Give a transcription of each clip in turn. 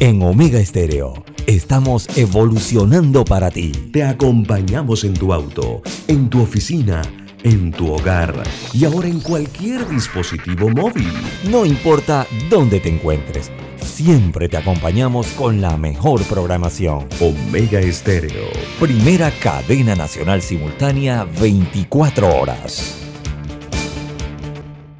En Omega Estéreo estamos evolucionando para ti. Te acompañamos en tu auto, en tu oficina, en tu hogar y ahora en cualquier dispositivo móvil. No importa dónde te encuentres, siempre te acompañamos con la mejor programación. Omega Estéreo. Primera cadena nacional simultánea 24 horas.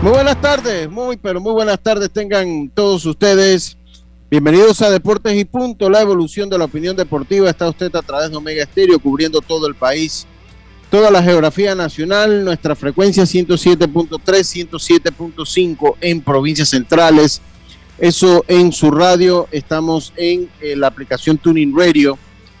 Muy buenas tardes, muy pero muy buenas tardes tengan todos ustedes. Bienvenidos a Deportes y Punto, la evolución de la opinión deportiva. Está usted a través de Omega Estéreo cubriendo todo el país, toda la geografía nacional, nuestra frecuencia 107.3, 107.5 en provincias centrales. Eso en su radio, estamos en eh, la aplicación Tuning Radio,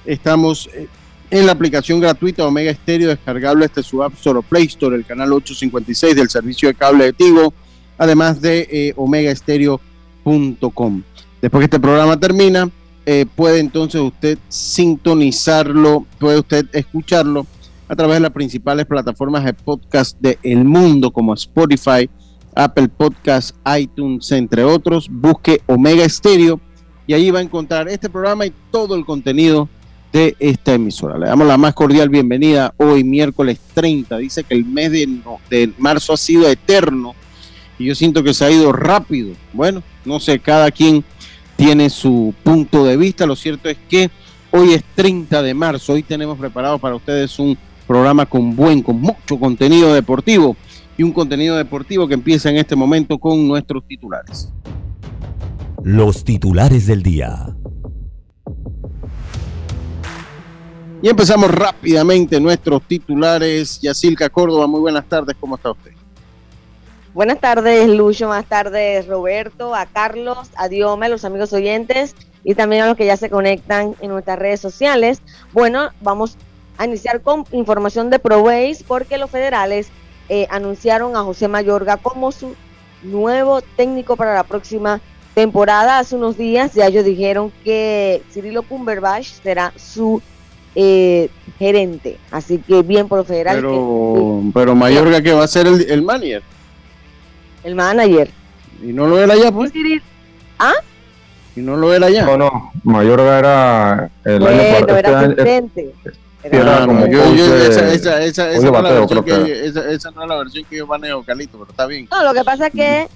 estamos eh, en la aplicación gratuita Omega Stereo, descargable desde su App Store Play Store, el canal 856 del servicio de cable de Tigo, además de eh, omegaestereo.com. Después que este programa termina, eh, puede entonces usted sintonizarlo, puede usted escucharlo a través de las principales plataformas de podcast del el mundo como Spotify, Apple Podcast, iTunes, entre otros. Busque Omega Stereo y ahí va a encontrar este programa y todo el contenido de esta emisora. Le damos la más cordial bienvenida hoy, miércoles 30. Dice que el mes de, de, marzo ha sido eterno y yo siento que se ha ido rápido. Bueno, no sé, cada quien tiene su punto de vista. Lo cierto es que hoy es 30 de marzo. Hoy tenemos preparado para ustedes un programa con buen, con mucho contenido deportivo y un contenido deportivo que empieza en este momento con nuestros titulares. Los titulares del día. Y empezamos rápidamente nuestros titulares. Yacilca Córdoba, muy buenas tardes, ¿cómo está usted? Buenas tardes, Lucho, más tardes, Roberto, a Carlos, a Diome, a los amigos oyentes y también a los que ya se conectan en nuestras redes sociales. Bueno, vamos a iniciar con información de ProBase porque los federales eh, anunciaron a José Mayorga como su nuevo técnico para la próxima temporada. Hace unos días ya ellos dijeron que Cirilo Cumberbatch será su eh, gerente. Así que bien por lo federal. Pero, que, pero Mayorga, que va a ser el, el, manager? El manager. ¿Y no lo era ya, pues? ¿Ah? ¿Y no lo era ya? No, no. Mayorga era el bueno, año era este asistente. Era, era como yo, yo, esa, esa, que, esa, esa no es la versión que yo manejo, Calito, pero está bien. No, lo que pasa es que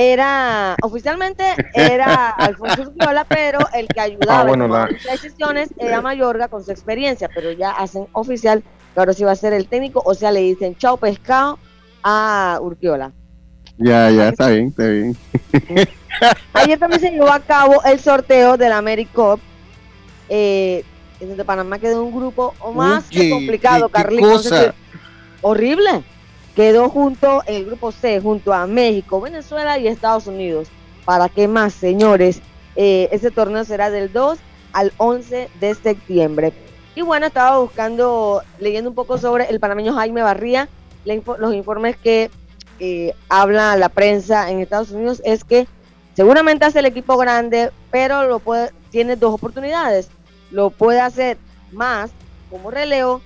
era oficialmente era Alfonso Urquiola, pero el que ayudaba ah, bueno, en las la... decisiones era Mayorga con su experiencia, pero ya hacen oficial que ahora sí va a ser el técnico, o sea, le dicen chao pescado a Urquiola. Ya, ya, está bien, está bien. Ayer también se llevó a cabo el sorteo del AmeriCup. Eh, de Panamá quedó un grupo más Uy, qué, complicado, Carlitos. Horrible quedó junto en el grupo C, junto a México, Venezuela y Estados Unidos. ¿Para qué más, señores? Eh, ese torneo será del 2 al 11 de septiembre. Y bueno, estaba buscando, leyendo un poco sobre el panameño Jaime Barría, los informes que eh, habla la prensa en Estados Unidos es que seguramente hace el equipo grande, pero lo puede, tiene dos oportunidades. Lo puede hacer más como relevo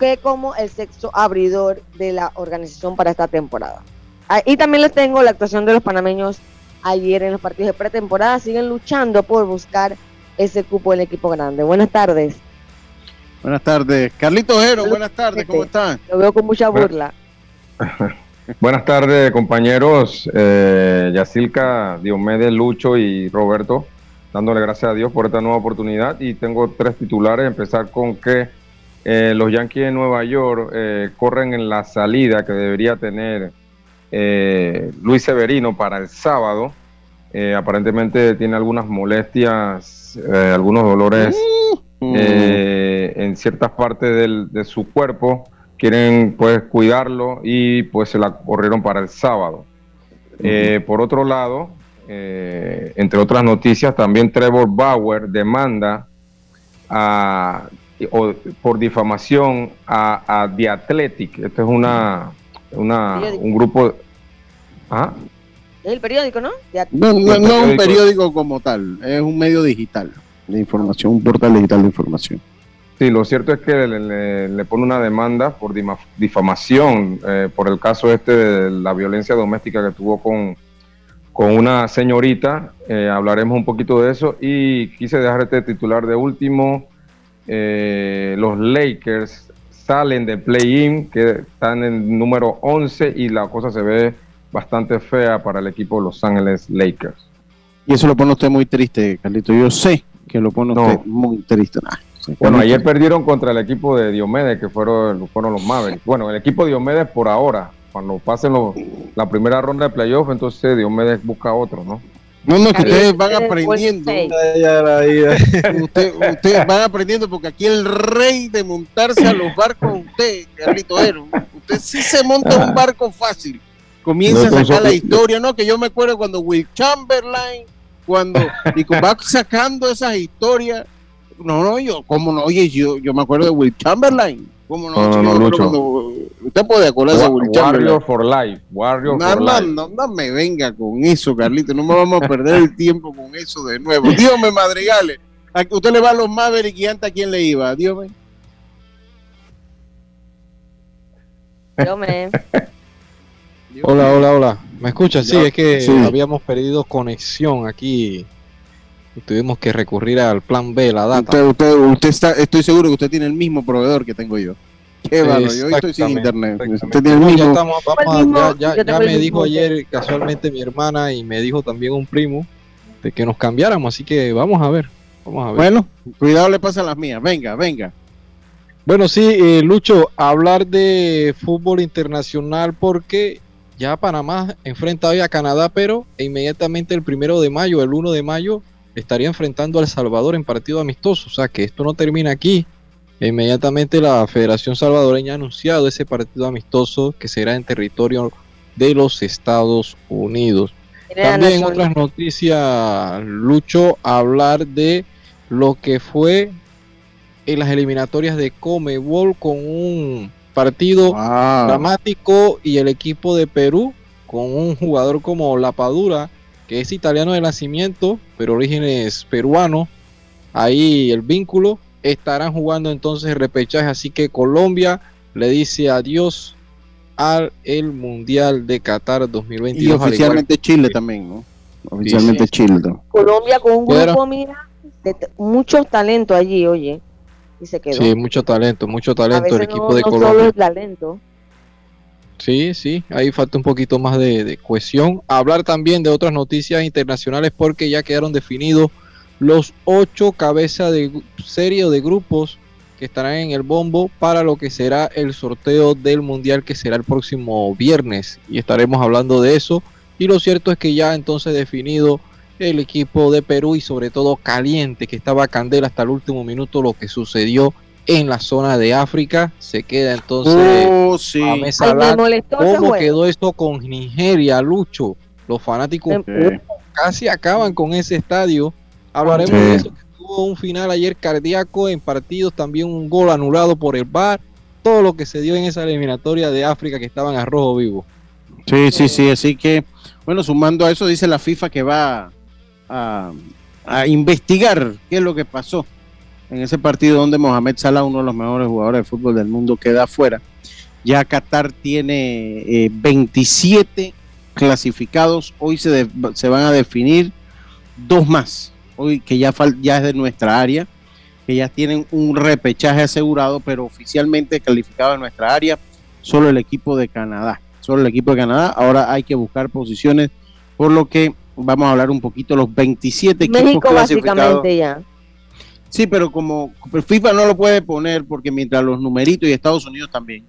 que como el sexto abridor de la organización para esta temporada. Ah, y también les tengo la actuación de los panameños ayer en los partidos de pretemporada. Siguen luchando por buscar ese cupo en el equipo grande. Buenas tardes. Buenas tardes. Carlito Ojero, buenas tardes, ¿cómo están? Lo veo con mucha burla. buenas tardes, compañeros. Eh, Yacilca, Diomedes, Lucho y Roberto, dándole gracias a Dios por esta nueva oportunidad. Y tengo tres titulares. Empezar con que eh, los Yankees de Nueva York eh, corren en la salida que debería tener eh, Luis Severino para el sábado. aparentemente tiene algunas molestias, algunos dolores Uh, en ciertas partes del, de su cuerpo quieren pues cuidarlo y pues se la corrieron para el sábado. Por otro lado, entre otras noticias, también Trevor Bauer demanda a, por difamación a, a, The Athletic. Este es una, una un grupo... ¿ah? Es el periódico, ¿no? No, no, no es un periódico como tal, es un medio digital de información, un portal digital de información. Sí, lo cierto es que le, pone una demanda por difamación eh, por el caso este de la violencia doméstica que tuvo con, con una señorita. Eh, hablaremos un poquito de eso y quise dejar este titular de último. Eh, los Lakers salen de play-in, que están en número 11 y la cosa se ve bastante fea para el equipo de Los Ángeles Lakers. Y eso lo pone usted muy triste, Carlito. Yo sé que lo pone usted muy triste. Bueno, ayer perdieron contra el equipo de Diomedes, que fueron, fueron los Mavericks. Bueno, el equipo de Diomedes por ahora, cuando pasen la primera ronda de playoff, entonces Diomedes busca otro, ¿no? No, no, que ustedes van aprendiendo. ustedes van aprendiendo porque aquí el rey de montarse a los barcos, usted, Carlito Ero, usted sí se monta un barco fácil. Comienza a sacar la historia, ¿no? Que yo me acuerdo cuando Will Chamberlain, cuando, y va sacando esas historias no, no, yo, ¿cómo no? Oye, yo, yo me acuerdo de Will Chamberlain. ¿Cómo no? no, no, no usted puede acordarse Chamberlain. Warrior for Life. Warrior no, for no, No, no me venga con eso, Carlito. No me vamos a perder el tiempo con eso de nuevo. Dios me madrigale. Usted le va a los Mavericks y antes a quién le iba. Dios me. Dios me. Hola, hola, hola. ¿Me escuchas? Sí, es que habíamos perdido conexión aquí tuvimos que recurrir al plan B, la data. Usted, usted, está, estoy seguro que usted tiene el mismo proveedor que tengo yo. Qué yo estoy sin internet. Usted tiene el mismo. Ya, ya, me dijo ayer casualmente mi hermana y me dijo también un primo de que nos cambiáramos, así que vamos a ver. Vamos a ver. Bueno, cuidado le pasa a las mías. Venga, venga. Bueno, sí, eh, Lucho, hablar de fútbol internacional porque ya Panamá enfrenta hoy a Canadá, pero inmediatamente el primero de mayo, el 1 de mayo, estaría enfrentando a El Salvador en partido amistoso. O sea que esto no termina aquí. Inmediatamente la Federación Salvadoreña ha anunciado ese partido amistoso que será en territorio de los Estados Unidos. También en otras noticias, Lucho, hablar de lo que fue en las eliminatorias de Comebol con un partido dramático y el equipo de Perú con un jugador como Lapadura que es italiano de nacimiento, pero orígenes peruano. Ahí el vínculo. Estarán jugando entonces el repechaje, así que Colombia le dice adiós al el Mundial de Qatar 2022. Y oficialmente Chile también, ¿no? Oficialmente Chile. Colombia con un grupo, mira, de mucho talento allí, oye. Y se quedó. Sí, mucho talento, mucho talento el equipo de Colombia. Solo talento. Sí, sí, ahí falta un poquito más de, cohesión. Hablar también de otras noticias internacionales porque ya quedaron definidos los ocho cabezas de serie o de grupos que estarán en el bombo para lo que será el sorteo del mundial que será el próximo viernes y estaremos hablando de eso. Y lo cierto es que ya entonces definido el equipo de Perú y sobre todo caliente que estaba candela hasta el último minuto lo que sucedió en la zona de África. Se queda entonces oh, sí. a mesa ¿Cómo quedó esto con Nigeria, Lucho? Los fanáticos casi acaban con ese estadio. Hablaremos de eso. Tuvo un final ayer cardíaco en partidos, también un gol anulado por el VAR. Todo lo que se dio en esa eliminatoria de África que estaban a rojo vivo. Sí, sí, sí. Así que, bueno, sumando a eso, dice la FIFA que va a, a investigar qué es lo que pasó en ese partido donde Mohamed Salah, uno de los mejores jugadores de fútbol del mundo, queda afuera. Ya Qatar tiene 27 eh, clasificados. Hoy se, se, van a definir dos más. Hoy que ya, ya es de nuestra área, que ya tienen un repechaje asegurado, pero oficialmente calificado en nuestra área, solo el equipo de Canadá. Solo el equipo de Canadá. Ahora hay que buscar posiciones, por lo que vamos a hablar un poquito los 27 equipos México básicamente ya. Sí, pero como FIFA no lo puede poner porque mientras los numeritos y Estados Unidos también.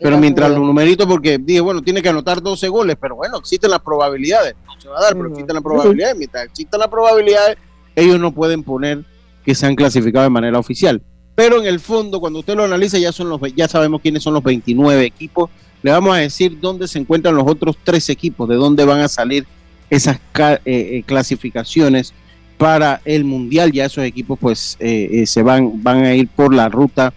Pero mientras los numeritos, porque dije, bueno, tiene que anotar 12 goles, pero bueno, existen las probabilidades. No se va a dar, pero existen las probabilidades. Mientras existen las probabilidades, ellos no pueden poner que se han clasificado de manera oficial. pero en el fondo, cuando usted lo analiza, ya, son los, ya sabemos quiénes son los 29 equipos. Le vamos a decir dónde se encuentran los otros tres equipos, de dónde van a salir esas eh, eh, clasificaciones para el Mundial. Ya esos equipos pues eh, se van, van a ir por la ruta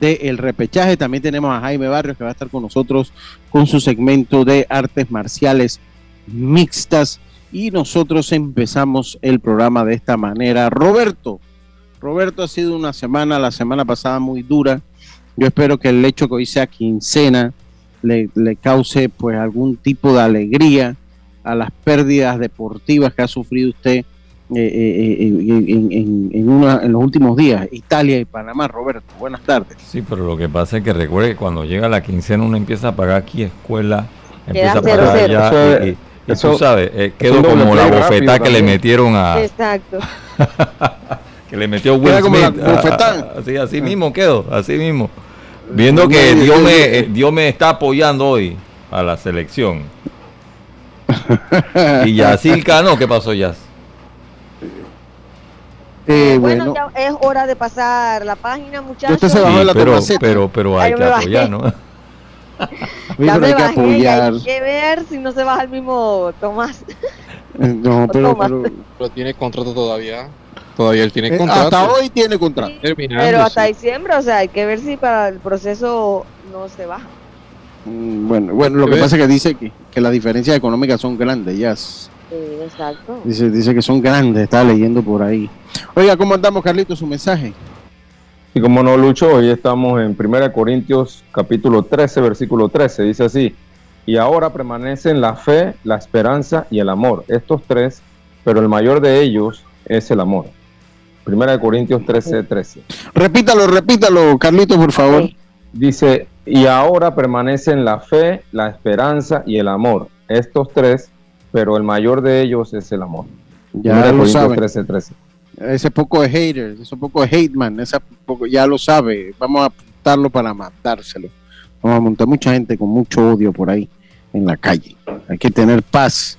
del repechaje. También tenemos a Jaime Barrios que va a estar con nosotros con su segmento de artes marciales mixtas. Y nosotros empezamos el programa de esta manera. Roberto, Roberto, ha sido una semana, la semana pasada muy dura. Yo espero que el hecho que hoy sea quincena le, cause pues algún tipo de alegría a las pérdidas deportivas que ha sufrido usted eh, eh, eh, en, los últimos días, Italia y Panamá. Roberto, buenas tardes. Sí, pero lo que pasa es que recuerde que cuando llega la quincena uno empieza a pagar aquí escuela, empieza a pagar allá y, tú sabes, quedó como la bofetada que le metieron a... Exacto. que le metió Will Smith. así, así mismo quedó, así mismo. Viendo que Dios me, Dios me está apoyando hoy a la selección. y Yacilca no, ¿qué pasó Yas? Eh, bueno, ya es hora de pasar la página, muchachos. Usted se bajó la pero, pero, pero hay que apoyar, ¿no? ya me hay que apoyar. Hay que ver si no se baja el mismo Tomás. no, pero, pero, pero tiene contrato todavía. Todavía él tiene eh, contrato. hasta hoy tiene contrato. pero hasta diciembre, o sea, hay que ver si para el proceso no se baja. Mm, bueno, bueno, lo que pasa es que dice que, que las diferencias económicas son grandes, ya. Sí, exacto. Dice, dice que son grandes, está leyendo por ahí. Oiga, ¿cómo andamos, Carlito, su mensaje? Y como no, Lucho, hoy estamos en 1 Corintios capítulo 13, versículo 13. Dice así, y ahora permanecen la fe, la esperanza y el amor. Estos tres, pero el mayor de ellos es el amor. Primera de Corintios 13, 13. Repítalo, repítalo, Carlito, por favor. Dice, y ahora permanecen la fe, la esperanza y el amor. Estos tres, pero el mayor de ellos es el amor. Ya lo sabe. 13, 13. Ese poco de haters, ese poco de hate man, ese poco, ya lo sabe. Vamos a apuntarlo para matárselo. Vamos a montar mucha gente con mucho odio por ahí en la calle. Hay que tener paz.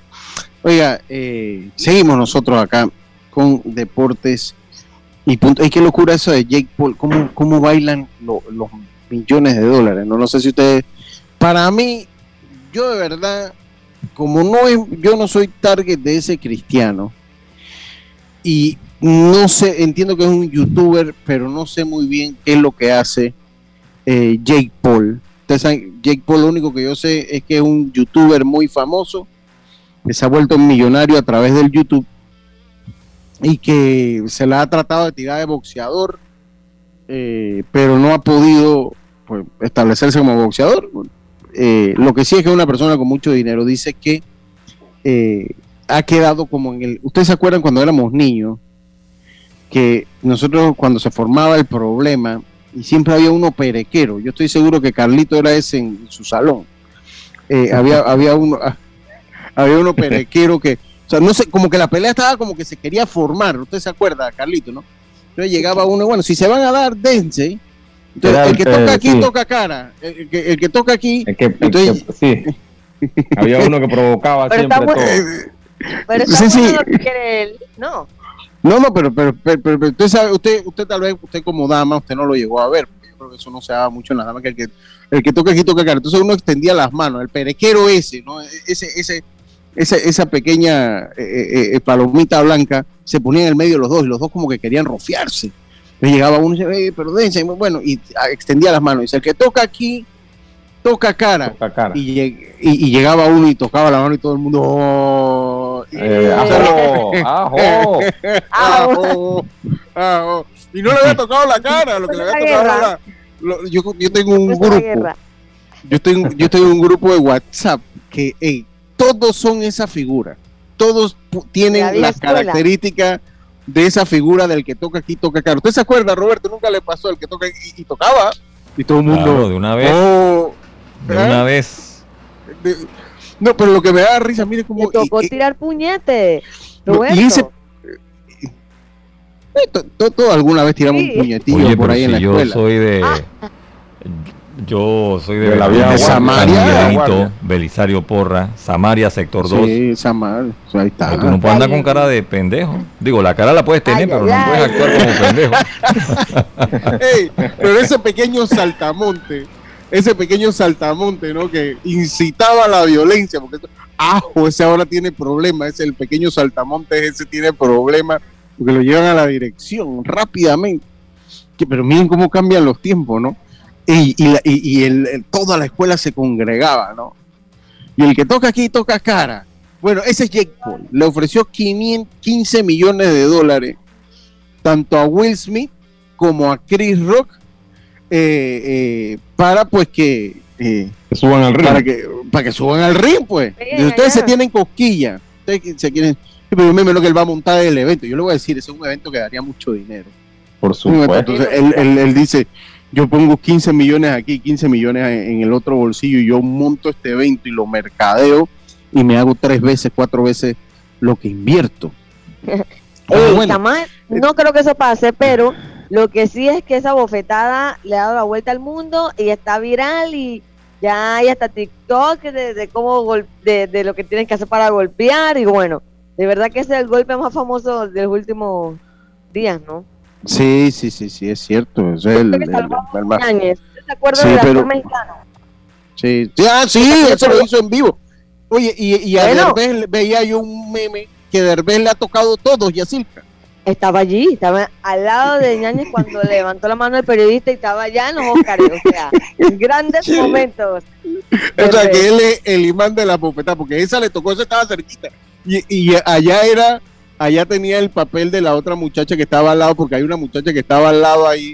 Oiga, eh, seguimos nosotros acá con deportes y punto. qué locura eso de Jake Paul, cómo, cómo bailan los millones de dólares. No, no sé si ustedes. Para mí, yo de verdad, como no es, yo no soy target de ese cristiano, y no sé, entiendo que es un youtuber, pero no sé muy bien qué es lo que hace eh, Jake Paul. Ustedes saben, Jake Paul, lo único que yo sé es que es un youtuber muy famoso, que se ha vuelto millonario a través del YouTube y que se la ha tratado de tirar de boxeador, eh, pero no ha podido pues, establecerse como boxeador. Eh, lo que sí es que una persona con mucho dinero dice que eh, ha quedado como en el... Ustedes se acuerdan cuando éramos niños, que nosotros cuando se formaba el problema, y siempre había uno perequero, yo estoy seguro que Carlito era ese en, su salón, había, había uno... Había uno perequero que, o sea, no sé, como que la pelea estaba como que se quería formar. Usted se acuerda, Carlito, ¿no? Entonces llegaba uno, bueno, si se van a dar, dense. Entonces, el que toca aquí toca cara. El que, el que toca aquí. El que, entonces, sí. Había uno que provocaba siempre todo. Pero sí, sí. Lo que quiere él. No. No, no, pero, pero, pero, usted sabe, usted, usted tal vez, usted como dama, usted no lo llegó a ver, porque yo creo que eso no se daba mucho en la dama, que el que, el que toca aquí toca cara. Entonces uno extendía las manos, el perequero ese, ¿no? Ese, ese, esa, esa pequeña eh, eh, eh, palomita blanca se ponía en el medio de los dos y los dos como que querían rofiarse. Le llegaba uno y decía, pero dense, bueno, y extendía las manos. Dice, el que toca aquí, toca cara. Y, y, llegaba uno y tocaba la mano y todo el mundo. Oh, y, no le había tocado la cara, lo que le había tocado era. yo, yo tengo un grupo. Yo tengo, yo tengo un grupo de WhatsApp que, hey, todos son esa figura. Todos tienen las características de esa figura del que toca aquí, toca acá. ¿Usted se acuerda, Roberto? Nunca le pasó el que toca y, tocaba. Y todo el mundo. de una vez. Oh, de una ¿eh? vez. no, pero lo que me da risa, mire cómo. Le tocó tirar puñete. y ese, eh, todo, alguna vez tiramos un puñetillo por ahí en la escuela. Yo soy de. Ah. Yo soy de, la vía de Samaria. Belisario Porra, Samaria, sector 2. Sí, Samaria. ahí está. tú no puedes andar con cara de pendejo. Digo, la cara la puedes tener, pero no puedes actuar como pendejo. pero ese pequeño saltamonte, ese pequeño saltamonte, ¿no? Que incitaba a la violencia, porque ajo, ese ahora tiene problemas, ese el pequeño saltamonte ese tiene problemas, porque lo llevan a la dirección rápidamente. pero miren cómo cambian los tiempos, ¿no? Y, y, el, toda la escuela se congregaba, ¿no? Y el que toca aquí toca cara. Bueno, ese es Jake Paul. Le ofreció 15 millones de dólares tanto a Will Smith como a Chris Rock eh, eh, para pues que, eh, suban al ring. Para que, para que suban al ring, pues. ustedes se tienen cosquilla. Ustedes se quieren. Pero me lo que él va a montar el evento. Yo le voy a decir, ese es un evento que daría mucho dinero. Por supuesto. Entonces él, él, él dice, yo pongo 15 millones aquí, 15 millones en el otro bolsillo y yo monto este evento y lo mercadeo y me hago tres veces, cuatro veces lo que invierto. no creo que eso pase, pero lo que sí es que esa bofetada le ha dado la vuelta al mundo y está viral y ya hay hasta TikTok de, cómo de, de, lo que tienen que hacer para golpear y bueno, de verdad que ese es el golpe más famoso de los últimos días, ¿no? Sí, sí, sí, sí, es cierto. Es el, el, el, ¿Se acuerda sí, del actor mexicano? Sí, ah, sí, eso lo hizo en vivo. Oye, y, y a Derbez veía yo un meme que Derbez le ha tocado todo, Yacilca. Estaba allí, estaba al lado de Ñañez cuando levantó la mano el periodista y estaba allá en los Oscars, o sea, en grandes momentos. O sea, que él es el imán de la popeta, porque esa le tocó, esa estaba cerquita. Y, y allá era allá tenía el papel de la otra muchacha que estaba al lado, porque hay una muchacha que estaba al lado ahí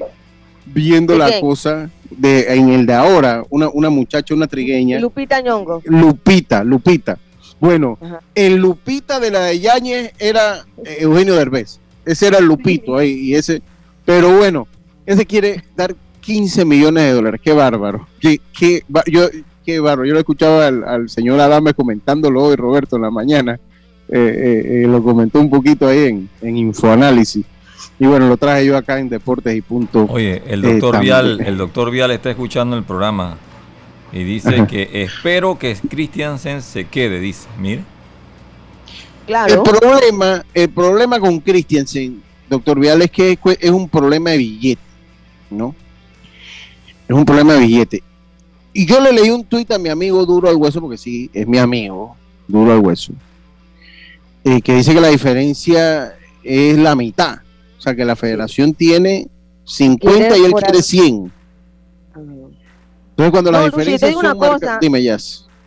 viendo la cosa de en el de ahora, una, una muchacha, una trigueña. Lupita Ñongo. Lupita, Lupita. Bueno, el Lupita de la de Yañez era eh, Eugenio Derbez. Ese era el Lupito ahí, y ese, pero bueno, ese quiere dar 15 millones de dólares. Qué bárbaro. Qué, qué, yo, qué bárbaro. Yo lo escuchaba al, al señor Adame comentándolo hoy, Roberto, en la mañana eh, eh, eh, lo comentó un poquito ahí en, en Infoanálisis. Y bueno, lo traje yo acá en Deportes y Punto. Oye, el doctor Vial, el doctor Vial está escuchando el programa y dice que espero que Christiansen se quede, dice, mire. Claro. El problema, el problema con Christiansen, doctor Vial, es que es, un problema de billete, ¿no? Es un problema de billete. Y yo le leí un tuit a mi amigo Duro al Hueso, porque sí, es mi amigo, Duro al Hueso eh, que dice que la diferencia es la mitad. O sea, que la federación tiene 50 y él quiere 100. Entonces, cuando la diferencia es una cosa, dime, ya.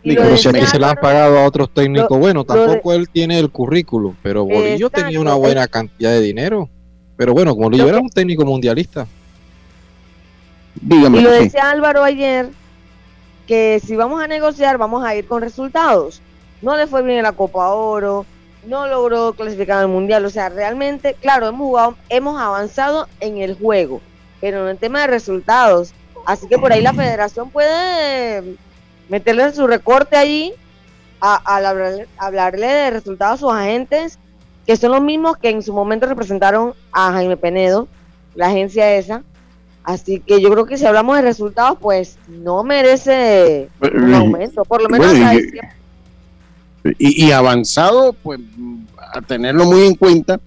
Pero si aquí se le han pagado a otros técnicos, bueno, tampoco él tiene el currículo, pero Bolillo tenía una buena cantidad de dinero. Pero bueno, como Bolillo era un técnico mundialista. Dígame. Y lo decía Álvaro ayer, que si vamos a negociar, vamos a ir con resultados. No le fue bien en la Copa Oro, no logró clasificar al mundial. O sea, realmente, claro, hemos jugado, hemos avanzado en el juego, pero en el tema de resultados. Así que por ahí la federación puede meterle su recorte ahí a, hablarle, de resultados a sus agentes, que son los mismos que en su momento representaron a Jaime Penedo, la agencia esa. Así que yo creo que si hablamos de resultados, pues no merece un aumento, por lo menos y, avanzado, pues a tenerlo muy en cuenta,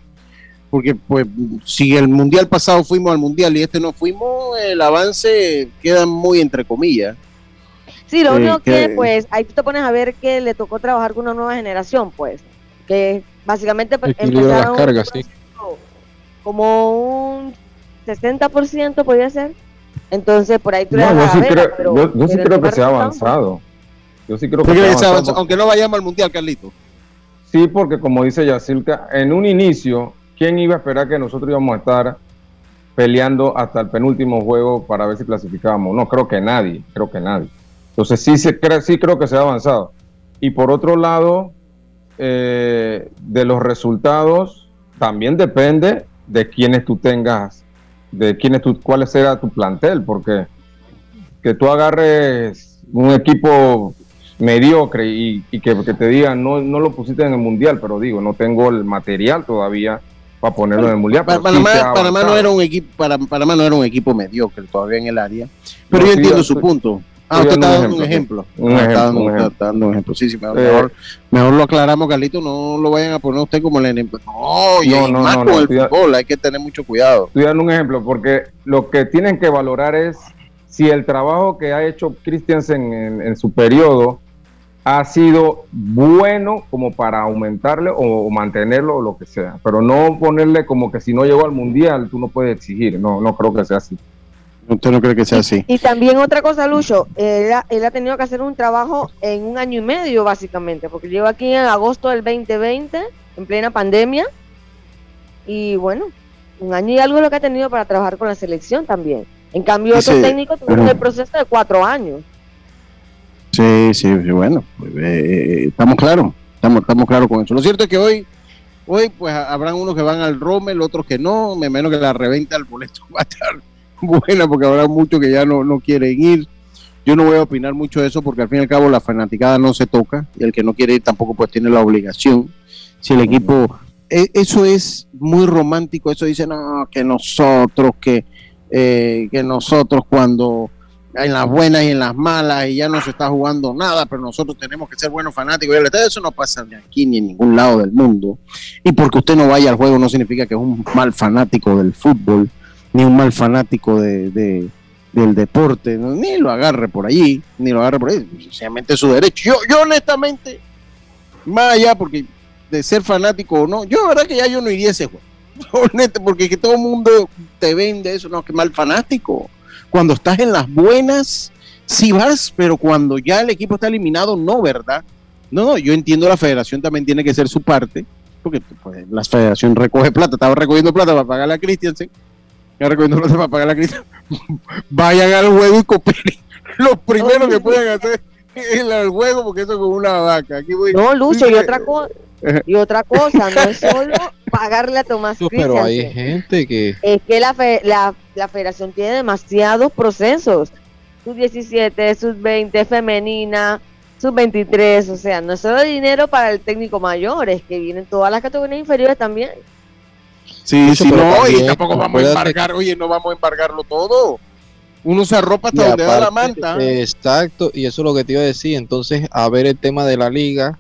porque pues si el mundial pasado fuimos al mundial y este no fuimos, el avance queda muy entre comillas. Sí, lo único que, pues ahí tú te pones a ver que le tocó trabajar con una nueva generación, pues, que básicamente pues, empezaron como un 60% podría ser. Entonces, por ahí tú no, yo, sí creo, yo sí creo que se ha avanzado. Yo sí creo que, aunque no vayamos al mundial, Carlito. Sí, porque como dice Yacilca, en un inicio, ¿quién iba a esperar que nosotros íbamos a estar peleando hasta el penúltimo juego para ver si clasificábamos? No, creo que nadie, creo que nadie. Entonces sí, sí creo que se ha avanzado. Y por otro lado, eh, de los resultados, también depende de quiénes tú tengas, de quiénes tú, cuál será tu plantel, porque que tú agarres un equipo mediocre y, que, te digan, no, no lo pusiste en el mundial, pero digo, no tengo el material todavía para ponerlo en el mundial. Panamá, no era un equipo, para, Panamá no era un equipo mediocre todavía en el área, pero yo entiendo su punto. Ah, usted está dando un ejemplo. Un ejemplo. Está dando un ejemplo. Sí, sí, mejor, mejor, lo aclaramos, Carlito. No lo vayan a poner usted como el ejemplo. No, no, más con el fútbol, hay que tener mucho cuidado. Estoy dando un ejemplo porque lo que tienen que valorar es si el trabajo que ha hecho Christiansen en, su periodo ha sido bueno como para aumentarle o, mantenerlo o lo que sea, pero no ponerle como que si no llegó al mundial tú no puedes exigir, no, no creo que sea así. ¿Usted no cree que sea así? Y, también otra cosa, Lucho, él ha, él ha, tenido que hacer un trabajo en un año y medio, básicamente, porque llegó aquí en agosto del 2020, en plena pandemia, y bueno, un año y algo es lo que ha tenido para trabajar con la selección también. En cambio, otros técnicos tuvieron el proceso de cuatro años. Sí, sí, bueno, pues, eh, eh, estamos claros, estamos, estamos claros con eso. Lo cierto es que hoy, hoy pues habrán unos que van al Rommel, otros que no, me menos que la reventa del boleto va a estar buena porque habrá muchos que ya no, no quieren ir. Yo no voy a opinar mucho de eso porque al fin y al cabo la fanaticada no se toca y el que no quiere ir tampoco pues tiene la obligación. Si el equipo, e, eso es muy romántico, eso dice, no, que nosotros, que, eh, que nosotros cuando en las buenas y en las malas y ya no se está jugando nada, pero nosotros tenemos que ser buenos fanáticos. Y eso no pasa ni aquí ni en ningún lado del mundo. Y porque usted no vaya al juego no significa que es un mal fanático del fútbol ni un mal fanático de, del deporte, ni lo agarre por allí, ni lo agarre por ahí, sencillamente su derecho. Yo, yo honestamente, más allá porque de ser fanático o no, yo la verdad que ya yo no iría a ese juego. porque que todo el mundo te vende eso, no, que mal fanático. Cuando estás en las buenas, sí vas, pero cuando ya el equipo está eliminado, no, ¿verdad? No, no, yo entiendo la federación también tiene que ser su parte, porque pues, la federación recoge plata, estaba recogiendo plata para pagarle a Christiansen, ya recomiendo no para pagar la crítica. Vayan al juego y cooperen. Lo primero que pueden hacer es el juego porque eso es como una vaca. Aquí voy, no, Lucho, y otra cosa. Y otra cosa, no es solo pagarle a Tomás Pero hay gente que... Es que la, la, la federación tiene demasiados procesos. Sub 17, sub 20, femenina, sub 23. O sea, no es solo dinero para el técnico mayor, es que vienen todas las categorías inferiores también. Sí, sí, no, y tampoco vamos a embargar, oye, no vamos a embargarlo todo. Uno se arropa hasta donde da la manta. Exacto, y eso es lo que te iba a decir. Entonces, a ver el tema de la liga,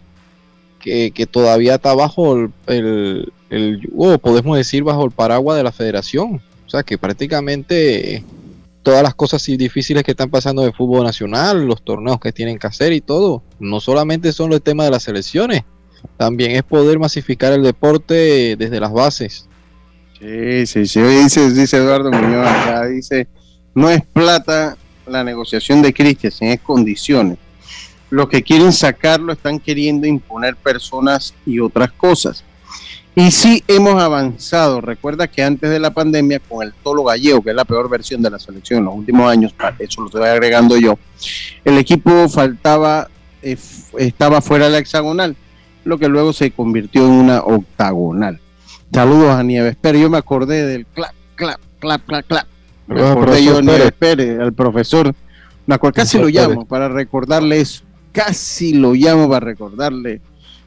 que, todavía está bajo el, el, podemos decir, bajo el paraguas de la federación. O sea, que prácticamente todas las cosas difíciles que están pasando de fútbol nacional, los torneos que tienen que hacer y todo, no solamente son los temas de las selecciones, también es poder masificar el deporte desde las bases. Sí, sí, sí, dice, dice Eduardo Muñoz acá, dice, no es plata la negociación de Cristian, es condiciones. Los que quieren sacarlo están queriendo imponer personas y otras cosas. Y sí hemos avanzado. Recuerda que antes de la pandemia, con el Tolo Gallego, que es la peor versión de la selección en los últimos años, eso lo estoy agregando yo, el equipo faltaba, eh, estaba fuera de la hexagonal, lo que luego se convirtió en una octagonal. Saludos a Nieves Pérez. Yo me acordé del clap, clap, clap, clap, clap. Me acordé yo a Nieves Pérez, al profesor. Me acuerdo, casi lo llamo para recordarle eso. Casi lo llamo para recordarle,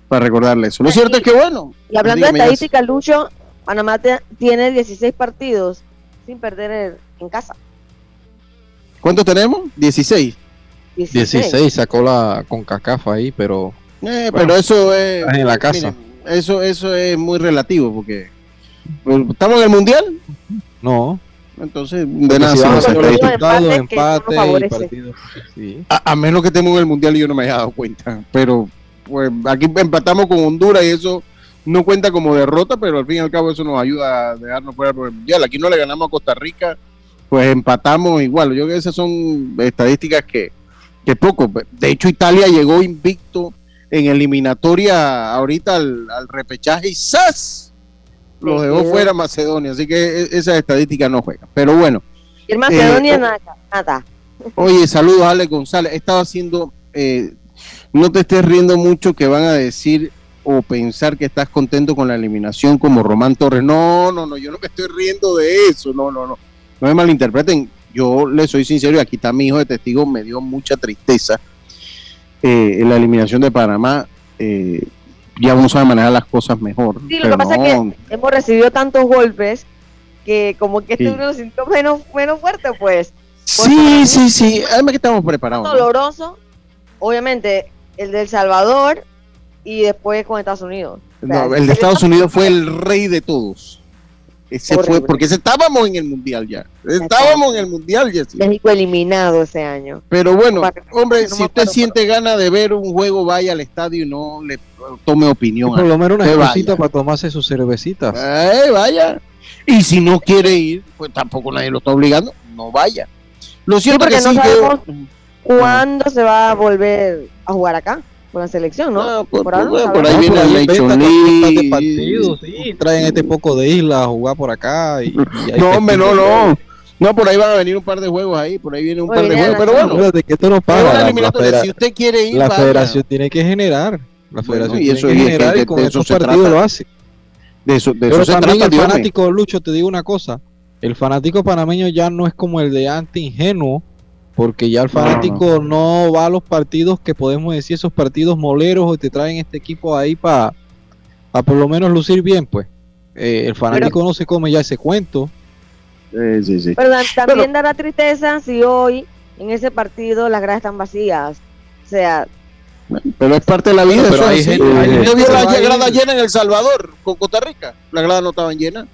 para recordarle eso. Lo cierto es que bueno. Y hablando de estadística, Lucho, Panamá tiene 16 partidos sin perder en casa. ¿Cuántos tenemos? 16. 16. sacó la con cacafa ahí, pero. Eh, pero eso es. En la casa eso, eso es muy relativo porque estamos en el mundial. No. Entonces, de nada. a, menos que estemos en el mundial y yo no me haya dado cuenta. Pero pues aquí empatamos con Honduras y eso no cuenta como derrota, pero al fin y al cabo eso nos ayuda a dejarnos fuera por el mundial. Aquí no le ganamos a Costa Rica, pues empatamos igual. Yo creo que esas son estadísticas que, que poco. De hecho, Italia llegó invicto en eliminatoria ahorita al, repechaje y ¡zas! Lo dejó fuera Macedonia, así que e, esa estadística no juega. Pero bueno. Y Macedonia eh, nada, Oye, saludos Ale González. Estaba haciendo, eh, no te estés riendo mucho que van a decir o pensar que estás contento con la eliminación como Román Torres. No, no, no, yo no me estoy riendo de eso, no, no, no. No me malinterpreten. Yo le soy sincero y aquí está mi hijo de testigo, me dio mucha tristeza eh, en la eliminación de Panamá, eh, ya uno sabe manejar las cosas mejor. Sí, lo que pasa es que hemos recibido tantos golpes que como que este uno lo sintió menos, menos fuerte, pues. Sí, sí, sí, además que estamos preparados. Doloroso, obviamente, el de El Salvador y después con Estados Unidos. no, el de Estados Unidos fue el rey de todos. Ese fue porque estábamos en el mundial ya. Estábamos en el mundial ya. México eliminado ese año. Pero bueno, hombre, si usted siente ganas de ver un juego, vaya al estadio y no le tome opinión. por lo menos una cosita para tomarse sus cervecitas. Eh, vaya. Y si no quiere ir, pues tampoco nadie lo está obligando, no vaya. Lo cierto que no sabemos cuándo se va a volver a jugar acá con la selección, ¿no? por, ahí viene el de partidos, sí, traen este poco de isla a jugar por acá. Y, no, hombre, no, no. No, por ahí van a venir un par de juegos ahí, por ahí viene un par de juegos, pero bueno. que esto no paga. La, si usted quiere ir, la federación tiene que generar. La federación tiene que generar y con esos partidos lo hace. De eso, de pero también el fanático, Lucho, te digo una cosa. El fanático panameño ya no es como el de antes ingenuo, porque ya el fanático no va a los partidos que podemos decir esos partidos moleros o te traen este equipo ahí para por lo menos lucir bien, pues. Eh, el fanático no se come ya ese cuento. sí, sí. Pero también dará tristeza si hoy en ese partido las gradas están vacías. O sea, pero es parte de la vida. Pero hay gente, Yo vi la grada llena en El Salvador, con Costa Rica. Las gradas no estaban llenas.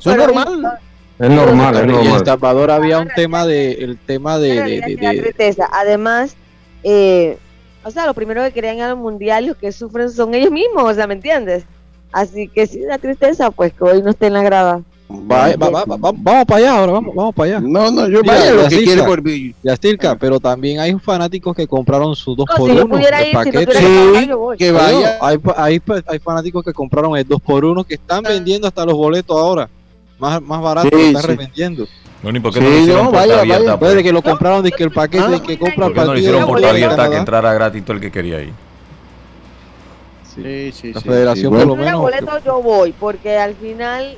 eso es normal. Es normal, es normal. En El Salvador había un tema de, el tema de, de, Además, eh, o sea, lo primero que querían al mundial, los que sufren son ellos mismos, o sea, ¿me entiendes? Así que sí, la tristeza, pues que hoy no esté en la grada. Va, va, va, vamos para allá ahora, vamos, vamos para allá. No, no, yo vaya lo que quiere por Ya Stilka, pero también hay fanáticos que compraron sus 2 por 1 paquete. sí, que vaya. Hay, hay, hay, fanáticos que compraron el 2 por 1 que están vendiendo hasta los boletos ahora más, más barato sí, está revendiendo. No, ni porque sí, no, vaya, abierta, Puede pues. que lo compraron de que el paquete ah, que compra el partido. no le hicieron puerta abierta que entrara gratis todo el que quería ir? Sí, sí, La federación por lo menos. boleto yo voy, porque al final,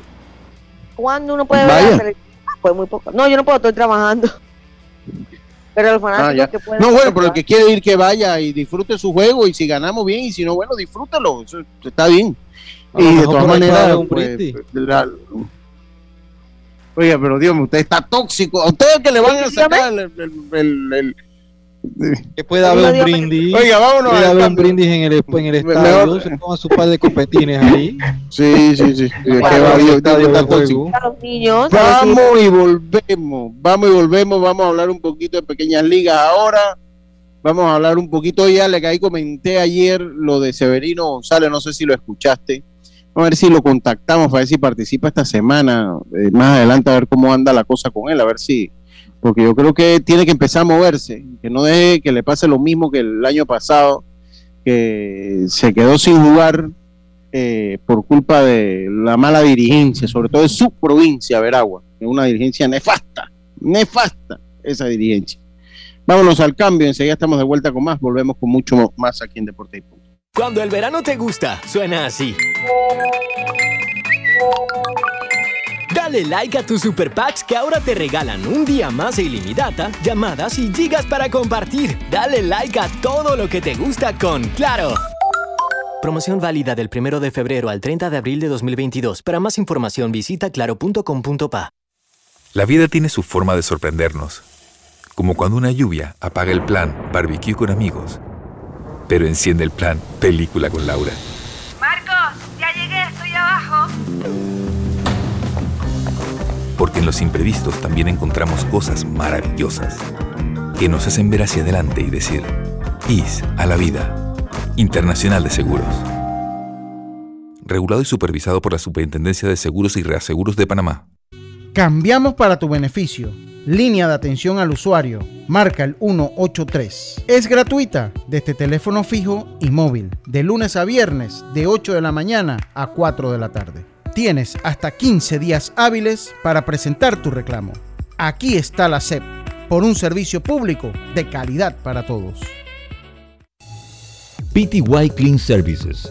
cuando uno puede ver pues muy poco. No, yo no puedo, estoy trabajando. Pero los fanáticos ah, que pueden. No, bueno, pero el que quiere ir que vaya y disfrute su juego y si ganamos bien y si no, bueno, disfrútalo. Eso está bien. Y de todas maneras, pues, la, Oiga, pero Dios mío, usted está tóxico. A ustedes que le van a sacar el, el, el, que pueda haber un brindis. Oiga, vámonos. Puede haber un brindis en el, en el estadio. Se su par de copetines ahí. Sí, sí, sí. que va, Dios, está tóxico. Vamos y volvemos. Vamos y volvemos. Vamos a hablar un poquito de pequeñas ligas ahora. Vamos a hablar un poquito ya. Le ahí comenté ayer lo de Severino González. No sé si lo escuchaste a ver si lo contactamos para ver si participa esta semana, eh, más adelante a ver cómo anda la cosa con él, a ver si, porque yo creo que tiene que empezar a moverse, que no deje que le pase lo mismo que el año pasado, que se quedó sin jugar eh, por culpa de la mala dirigencia, sobre todo de su provincia, Veragua, es una dirigencia nefasta, nefasta esa dirigencia. Vámonos al cambio, enseguida estamos de vuelta con más, volvemos con mucho más aquí en Deporte y. Cuando el verano te gusta, suena así. Dale like a tus super packs que ahora te regalan un día más de ilimitada, llamadas y gigas para compartir. Dale like a todo lo que te gusta con Claro. Promoción válida del 1 de febrero al 30 de abril de 2022. Para más información visita claro.com.pa. La vida tiene su forma de sorprendernos. Como cuando una lluvia apaga el plan barbecue con amigos pero enciende el plan Película con Laura. Marcos, ya llegué, estoy abajo. Porque en los imprevistos también encontramos cosas maravillosas que nos hacen ver hacia adelante y decir, IS a la vida. Internacional de Seguros. Regulado y supervisado por la Superintendencia de Seguros y Reaseguros de Panamá. Cambiamos para tu beneficio línea de atención al usuario. Marca el 183. Es gratuita desde teléfono fijo y móvil, de lunes a viernes, de 8 de la mañana a 4 de la tarde. Tienes hasta 15 días hábiles para presentar tu reclamo. Aquí está la SEP, por un servicio público de calidad para todos. PTY Clean Services,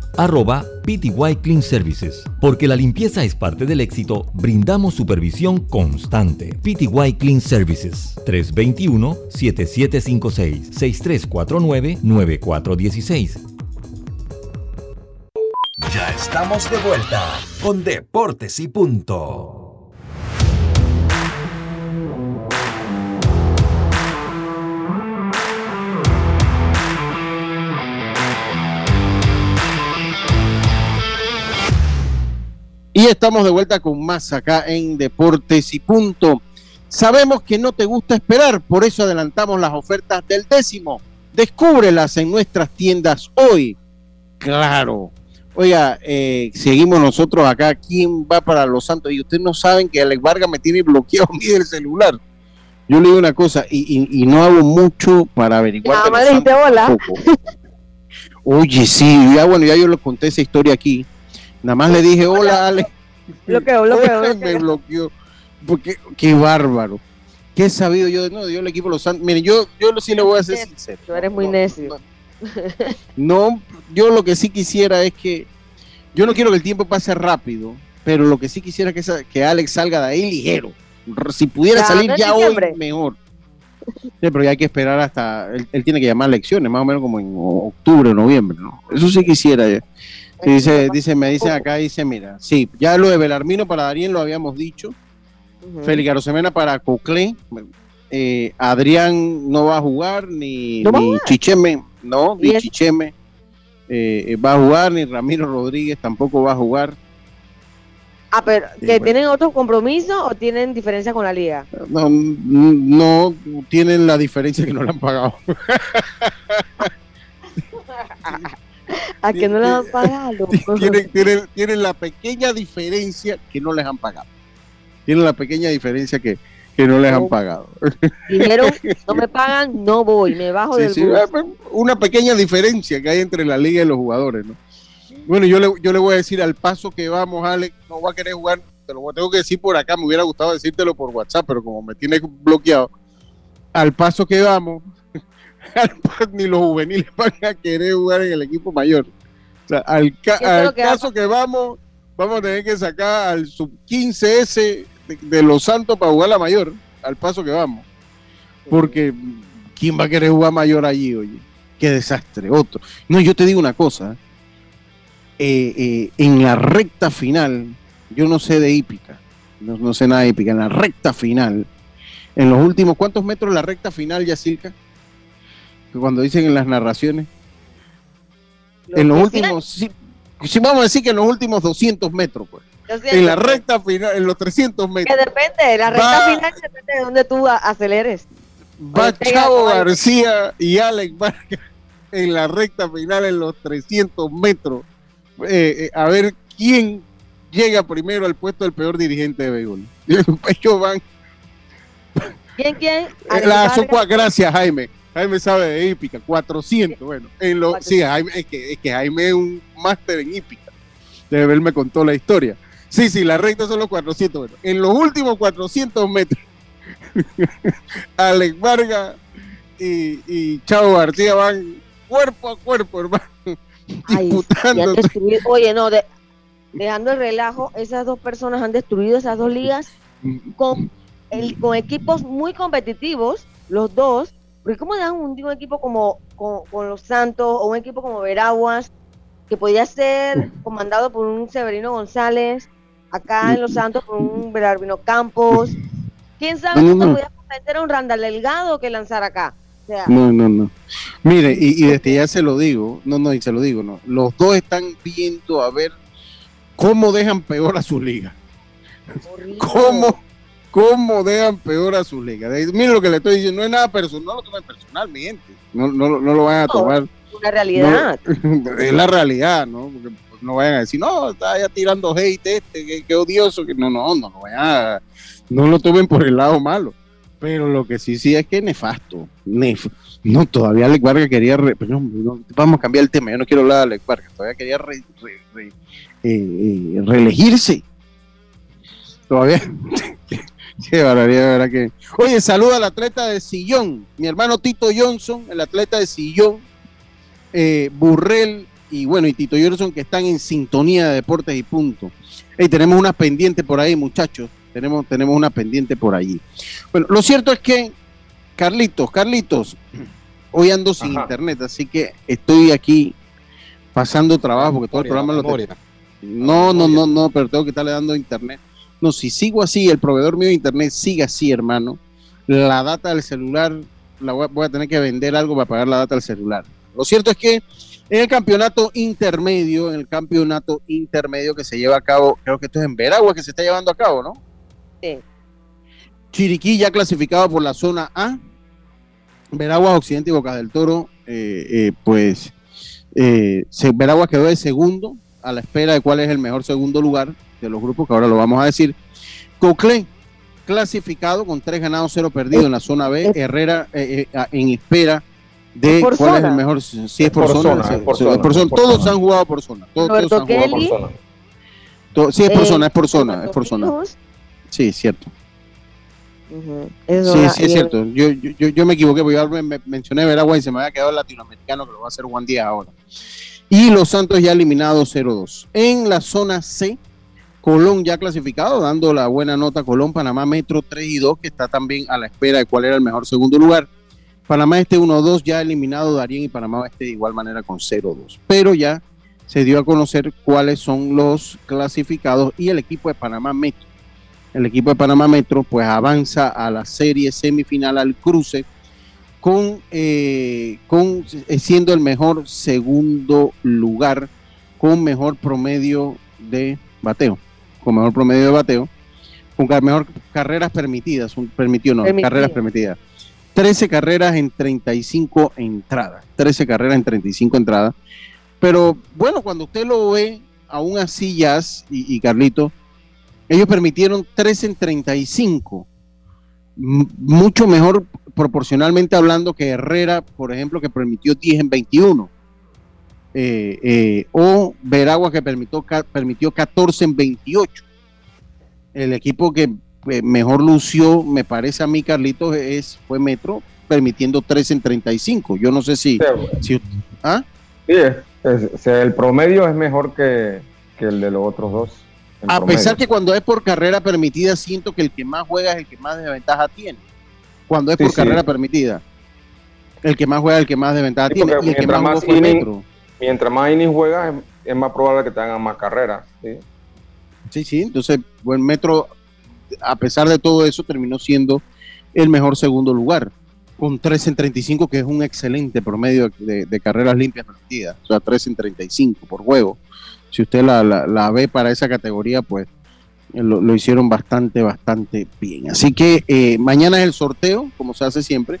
arroba PTY Clean Services. Porque la limpieza es parte del éxito, brindamos supervisión constante. PTY Clean Services 321-7756-6349-9416. Ya estamos de vuelta con Deportes y Punto. Y estamos de vuelta con más acá en Deportes y Punto. Sabemos que no te gusta esperar, por eso adelantamos las ofertas del décimo. Descúbrelas en nuestras tiendas hoy. Claro. Oiga, eh, seguimos nosotros acá. ¿Quién va para Los Santos? Y ustedes no saben que Alex Vargas me tiene bloqueado del celular. Yo le digo una cosa, y, no hago mucho para averiguar. hola. Oye, sí, ya bueno, ya yo le conté esa historia aquí Nada más le dije, hola, Ale. Bloqueo, bloqueo. Me bloqueó. Porque, qué bárbaro. ¿Qué he sabido yo? No, yo el equipo Los Santos. Miren, yo, yo sí le voy a ser sincero. Tú eres muy necio. No, yo lo que sí quisiera es que. Yo no quiero que el tiempo pase rápido, pero lo que sí quisiera es que, que Alex salga de ahí ligero. Si pudiera salir ya hoy, mejor. Sí, pero ya hay que esperar hasta. Él, él, tiene que llamar elecciones, más o menos como en octubre o noviembre, ¿no? Eso sí quisiera ya dice, dice, me dicen acá, dice, mira, sí, ya lo de Belarmino para Darien lo habíamos dicho. Félix Arosemena para Coclé. Eh, Adrián no va a jugar, ni, Chicheme, no, ni Chicheme eh, va a jugar, ni Ramiro Rodríguez tampoco va a jugar. Ah, pero ¿que tienen otros compromisos o tienen diferencia con la liga? No, no tienen la diferencia que no le han pagado. a que no les han pagado. Tienen, la pequeña diferencia que no les han pagado. Tienen la pequeña diferencia que, no les han pagado. Dijeron, no me pagan, no voy, me bajo del bus. Ah, pues, una pequeña diferencia que hay entre la liga y los jugadores, ¿no? Bueno, yo le, yo le voy a decir al paso que vamos, Alex, no va a querer jugar, te lo tengo que decir por acá, me hubiera gustado decírtelo por WhatsApp, pero como me tiene bloqueado, al paso que vamos, ni los juveniles van a querer jugar en el equipo mayor. O sea, al, caso que vamos, vamos a tener que sacar al sub 15S de, Los Santos para jugar la mayor, al paso que vamos. Porque, ¿quién va a querer jugar mayor allí, oye? Qué desastre, otro. No, yo te digo una cosa. Eh, eh, en la recta final, yo no sé de hípica, no, no, sé nada de hípica, en la recta final, en los últimos, ¿cuántos metros la recta final, Yacilca? cuando dicen en las narraciones. en los últimos, si, vamos a decir que en los últimos 200 metros, pues. En la recta final, en los 300 metros. Que depende, la recta final depende de donde tú aceleres. Va Chavo García y Alex Vargas en la recta final en los 300 metros. Eh, eh, a ver quién llega primero al puesto del peor dirigente de béisbol. Ellos van. ¿Quién, quién? La, gracias, Jaime. Jaime sabe de hípica, 400. Bueno, en lo, sí, Jaime, es, que, es que Jaime es un máster en hípica. Debe haberme contó la historia. Sí, sí, la recta son los 400. Bueno, en los últimos 400 metros, Alex Vargas y, y Chavo García van cuerpo a cuerpo, hermano. disputando. Oye, no, dejando el relajo, esas dos personas han destruido esas dos ligas mm. con, el, con equipos muy competitivos, los dos, porque ¿cómo dan un, equipo como con, los Santos o un equipo como Veraguas, que podía ser comandado por un Severino González, acá en los Santos por un Belarmino Campos? ¿Quién sabe si podía convencer a un Randall Delgado que lanzar acá? no, no, no. Mire, y, desde ya se lo digo, no, no, y se lo digo, no. Los dos están viendo a ver cómo dejan peor a su liga. ¿Cómo, cómo dejan peor a su liga. Miren lo que le estoy diciendo, no es nada personal, no lo tomen personalmente, no, no, no lo vayan a tomar. una realidad. es la realidad, ¿no? Porque pues, no vayan a decir, no, está ya tirando hate este, qué, odioso, que no, no, no, no vayan no lo tomen por el lado malo. Pero lo que sí, sí es que nefasto. no, todavía Alex Vargas quería. vamos a cambiar el tema. Yo no quiero hablar de Alex Vargas. Todavía quería re, eh, eh, reelegirse Todavía. Qué barbaridad, verdad que. Oye, saluda al atleta de Sillón, mi hermano Tito Johnson, el atleta de Sillón, eh, Burrell y bueno, y Tito Johnson que están en sintonía de deportes y punto. Y tenemos una pendiente por ahí, muchachos. Tenemos, tenemos una pendiente por allí. Bueno, lo cierto es que, Carlitos, Carlitos, hoy ando sin internet, así que estoy aquí pasando trabajo porque todo el programa lo tengo. No, no, no, no, pero tengo que estarle dando internet. No, si sigo así, el proveedor mío de internet sigue así, hermano. La data del celular, la voy a, tener que vender algo para pagar la data del celular. Lo cierto es que en el campeonato intermedio, en el campeonato intermedio que se lleva a cabo, creo que esto es en Veragua que se está llevando a cabo, ¿no? Sí. Chiriquí ya clasificado por la zona A. Veragua Occidente y Boca del Toro, eh, eh, pues eh, Veragua quedó de segundo a la espera de cuál es el mejor segundo lugar de los grupos, que ahora lo vamos a decir. Coclé, clasificado con tres ganados, cero perdidos en la zona B. Herrera eh, eh, en espera de cuál es el mejor. Si es, por, zona, Todos han jugado por zona. Todos, han jugado por zona. sí, es por zona, es por zona, es por zona. Sí, cierto. sí, sí, es cierto. Yo, yo, yo, me equivoqué porque yo me mencioné Veragua y se me había quedado el latinoamericano que lo va a hacer Juan Díaz ahora. Y los Santos ya eliminados 0-2. En la zona C, Colón ya clasificado, dando la buena nota Colón, Panamá Metro 3 y 2, que está también a la espera de cuál era el mejor segundo lugar. Panamá Este 1-2 ya eliminado Darien y Panamá Este de igual manera con 0-2. Pero ya se dio a conocer cuáles son los clasificados y el equipo de Panamá Metro. El equipo de Panamá Metro pues avanza a la serie semifinal al cruce con, eh, con eh, siendo el mejor segundo lugar con mejor promedio de bateo con mejor promedio de bateo, con mejor carreras permitidas, un, permitió no, carreras permitidas. 13 carreras en 35 entradas, 13 carreras en 35 entradas. Pero bueno, cuando usted lo ve, aún así Jazz y, y Carlito, ellos permitieron 13 en 35, mucho mejor proporcionalmente hablando que Herrera, por ejemplo, que permitió 10 en 21. Eh, eh, o Veragua que permitió, permitió 14 en 28. El equipo que eh, mejor lució, me parece a mí, Carlitos, es, fue Metro, permitiendo 3 en 35. Yo no sé si... Sí, ¿ah? sí el promedio es mejor que, el de los otros dos. A pesar que cuando es por carrera permitida, siento que el que más juega es el que más desventaja tiene. Cuando es por carrera permitida. El que más juega es el que más desventaja tiene. Y el que más, más Metro mientras más innings juegas, es, más probable que te hagan más carreras. ¿sí? sí, Entonces, buen Metro, a pesar de todo eso, terminó siendo el mejor segundo lugar, con 3 en 35, que es un excelente promedio de, carreras limpias permitidas. O sea, 3 en 35 por juego. Si usted la, ve para esa categoría, pues eh, lo, hicieron bastante, bastante bien. Así que eh, mañana es el sorteo, como se hace siempre.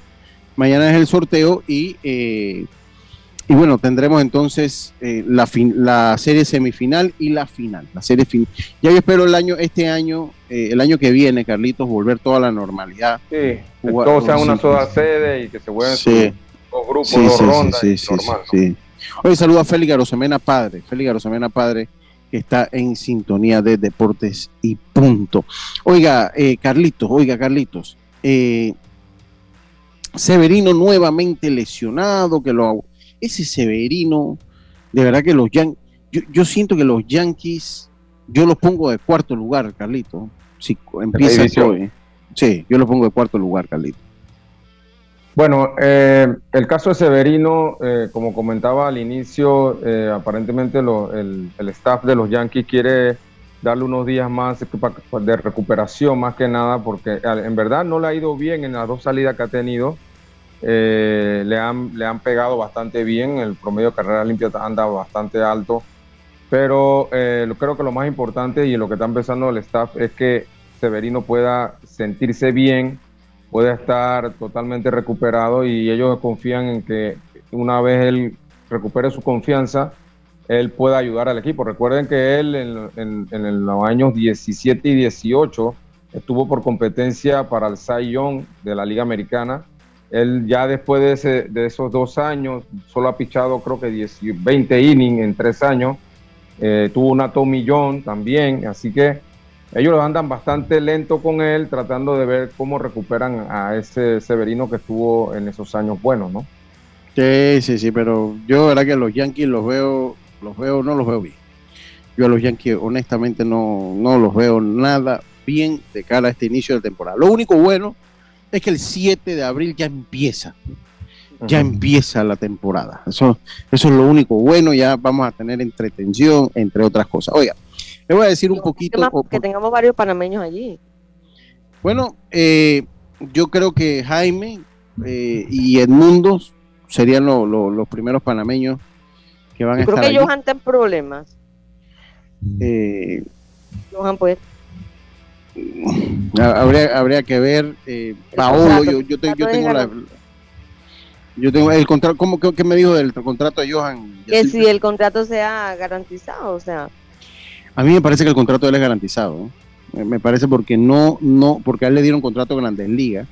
Mañana es el sorteo y eh, y bueno, tendremos entonces eh, la, la serie semifinal y la final. La serie fin ya yo espero el año, este año, eh, el año que viene, Carlitos, volver toda la normalidad. Sí, que todo sea una sola sede y que se jueguen sí. dos grupos, sí, dos rondas. Sí, sí, sí, Hoy saludo a Félix Garosemena Padre, Félix Garosemena Padre, que está en sintonía de deportes y punto. Oiga, eh, Carlitos, oiga, Carlitos, Severino nuevamente lesionado, que lo ese Severino, de verdad que los Yankees, yo, siento que los Yankees, yo los pongo de cuarto lugar, Carlito. Si empieza hoy. Sí, yo los pongo de cuarto lugar, Carlito. Bueno, eh, el caso de Severino, eh, como comentaba al inicio, eh, aparentemente el, staff de los Yankees quiere darle unos días más de recuperación, más que nada, porque en verdad no le ha ido bien en las dos salidas que ha tenido. Eh, le, han, le han pegado bastante bien, el promedio de carrera limpia anda bastante alto, pero eh, creo que lo más importante y lo que está empezando el staff es que Severino pueda sentirse bien, pueda estar totalmente recuperado y ellos confían en que una vez él recupere su confianza, él pueda ayudar al equipo. Recuerden que él en, en los años 17 y 18 estuvo por competencia para el Cy Young de la Liga Americana él ya después de, ese, de esos dos años, solo ha pichado creo que 10, 20 innings en tres años. Eh, tuvo una tomillón también, así que ellos andan bastante lento con él, tratando de ver cómo recuperan a ese Severino que estuvo en esos años buenos, ¿no? Sí, sí, sí, pero yo verdad que los Yankees los veo, los veo, no los veo bien. Yo a los Yankees honestamente no, no los veo nada bien de cara a este inicio de temporada. Lo único bueno es que el 7 de abril ya empieza. Ya empieza la temporada. Eso, eso es lo único bueno. Ya vamos a tener entretención, entre otras cosas. Oiga, le voy a decir un poquito. Que tengamos varios panameños allí. Bueno, eh, yo creo que Jaime eh, y Edmundo serían los primeros panameños que van a estar. Creo que Johan está en problemas. Eh, Johan, pues. Habría, habría que ver. Eh, Paolo, yo, yo, yo tengo la. Yo tengo el contrato, ¿cómo que, me dijo del contrato de Johan? Que si el contrato sea garantizado, o sea. A mí me parece que el contrato de él es garantizado. Me parece porque no, no, porque a él le dieron contrato Grandes Ligas.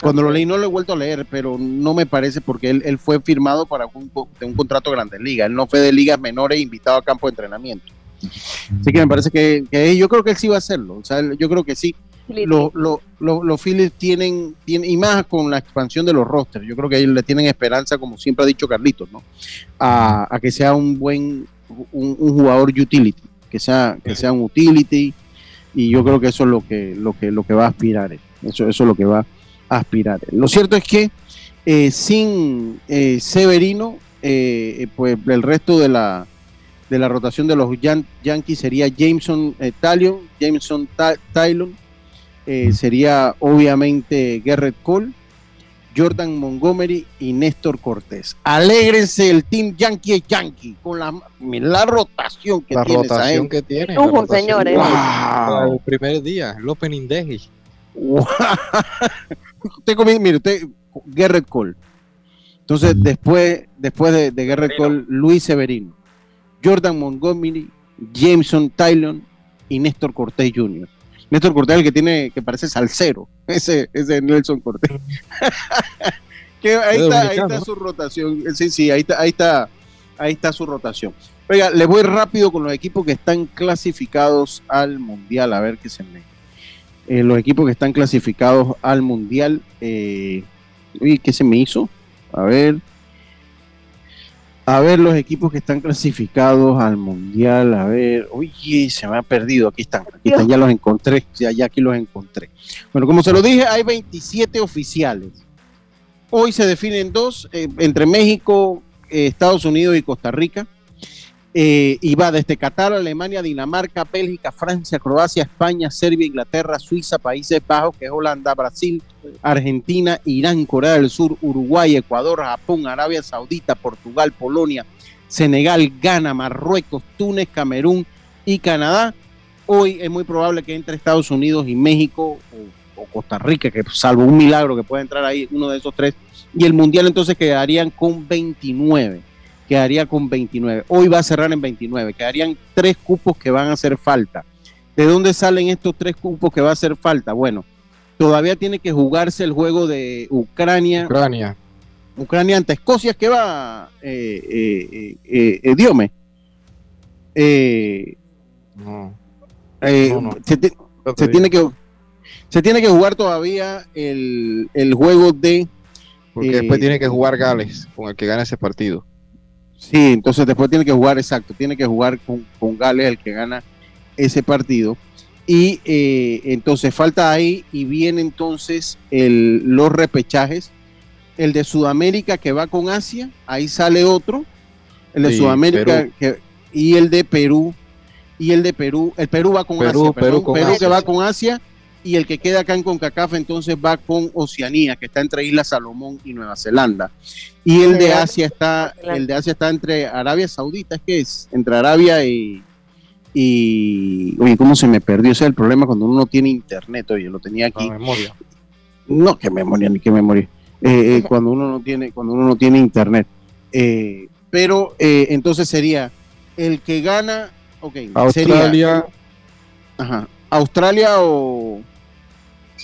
Cuando lo leí no lo he vuelto a leer, pero no me parece porque él, él fue firmado para un, un contrato Grandes Ligas. Él no fue de ligas menores invitado a campo de entrenamiento. Así que me parece que, yo creo que él sí va a hacerlo. O sea, yo creo que sí. Los lo, Phillies tienen, tienen, y más con la expansión de los rosters, yo creo que ellos le tienen esperanza, como siempre ha dicho Carlitos, ¿no? A, que sea un buen, un, jugador utility, que sea, que sea un utility, y yo creo que eso es lo que, lo que, lo que va a aspirar. Eso, eso es lo que va a aspirar. Lo cierto es que eh, sin eh, Severino, eh, pues el resto de la de la rotación de los Yankees sería Jameson eh, Talion, Jameson Tylon, eh, sería obviamente Garrett Cole, Jordan Montgomery y Néstor Cortés. Alégrense el Team Yankee Yankee con la, la rotación que la tiene. Rotación que tiene. señores. El primer día, el opening day. usted, mire, usted, Garrett Cole. Entonces, después, después de, de Garrett Cole, Luis Severino. Jordan Montgomery, Jameson Tylon y Néstor Cortés Jr. Néstor Cortés, el que tiene, que parece salsero, ese, ese Nelson Cortés. ahí, está, su rotación. Sí, sí, ahí está, ahí está, ahí está su rotación. Oiga, le voy rápido con los equipos que están clasificados al mundial, a ver qué se me. Eh, los equipos que están clasificados al mundial. Eh, uy, ¿qué se me hizo? A ver a ver los equipos que están clasificados al mundial, a ver, oye, se me ha perdido, aquí están, aquí están, ya los encontré, ya, aquí los encontré. Bueno, como se lo dije, hay 27 oficiales. Hoy se definen dos, eh, entre México, eh, Estados Unidos y Costa Rica. Eh, y va desde Qatar, Alemania, Dinamarca, Bélgica, Francia, Croacia, España, Serbia, Inglaterra, Suiza, Países Bajos, que es Holanda, Brasil, Argentina, Irán, Corea del Sur, Uruguay, Ecuador, Japón, Arabia Saudita, Portugal, Polonia, Senegal, Ghana, Marruecos, Túnez, Camerún y Canadá. Hoy es muy probable que entre Estados Unidos y México o, o Costa Rica, que salvo un milagro que pueda entrar ahí uno de esos tres. Y el Mundial entonces quedarían con 29 quedaría con 29. Hoy va a cerrar en 29. Quedarían tres cupos que van a hacer falta. ¿De dónde salen estos tres cupos que va a hacer falta? Bueno, todavía tiene que jugarse el juego de Ucrania. Ucrania. Ucrania ante Escocia, ¿qué va, eh, eh, eh, Diome? no. Se, tiene que se tiene que jugar todavía el, el juego de porque después tiene que jugar Gales con el que gane ese partido. Sí, entonces después tiene que jugar, exacto, tiene que jugar con, con Gales el que gana ese partido. Y eh, entonces falta ahí y viene entonces el, los repechajes. El de Sudamérica que va con Asia, ahí sale otro. El de Sudamérica y el de Perú. Y el de Perú, el Perú va con Asia. Perú, Perú que va con Asia y el que queda acá en CONCACAF entonces va con Oceanía, que está entre Islas Salomón y Nueva Zelanda. Y el de Asia está, el de Asia está entre Arabia Saudita, es que es entre Arabia y, y oye, ¿cómo se me perdió? Ese es el problema cuando uno no tiene internet, oye, lo tenía aquí. No, memoria. No, qué memoria, ni qué memoria. Eh, eh, cuando uno no tiene, cuando uno no tiene internet. Eh, pero entonces sería el que gana, ok, Australia. ajá, Australia o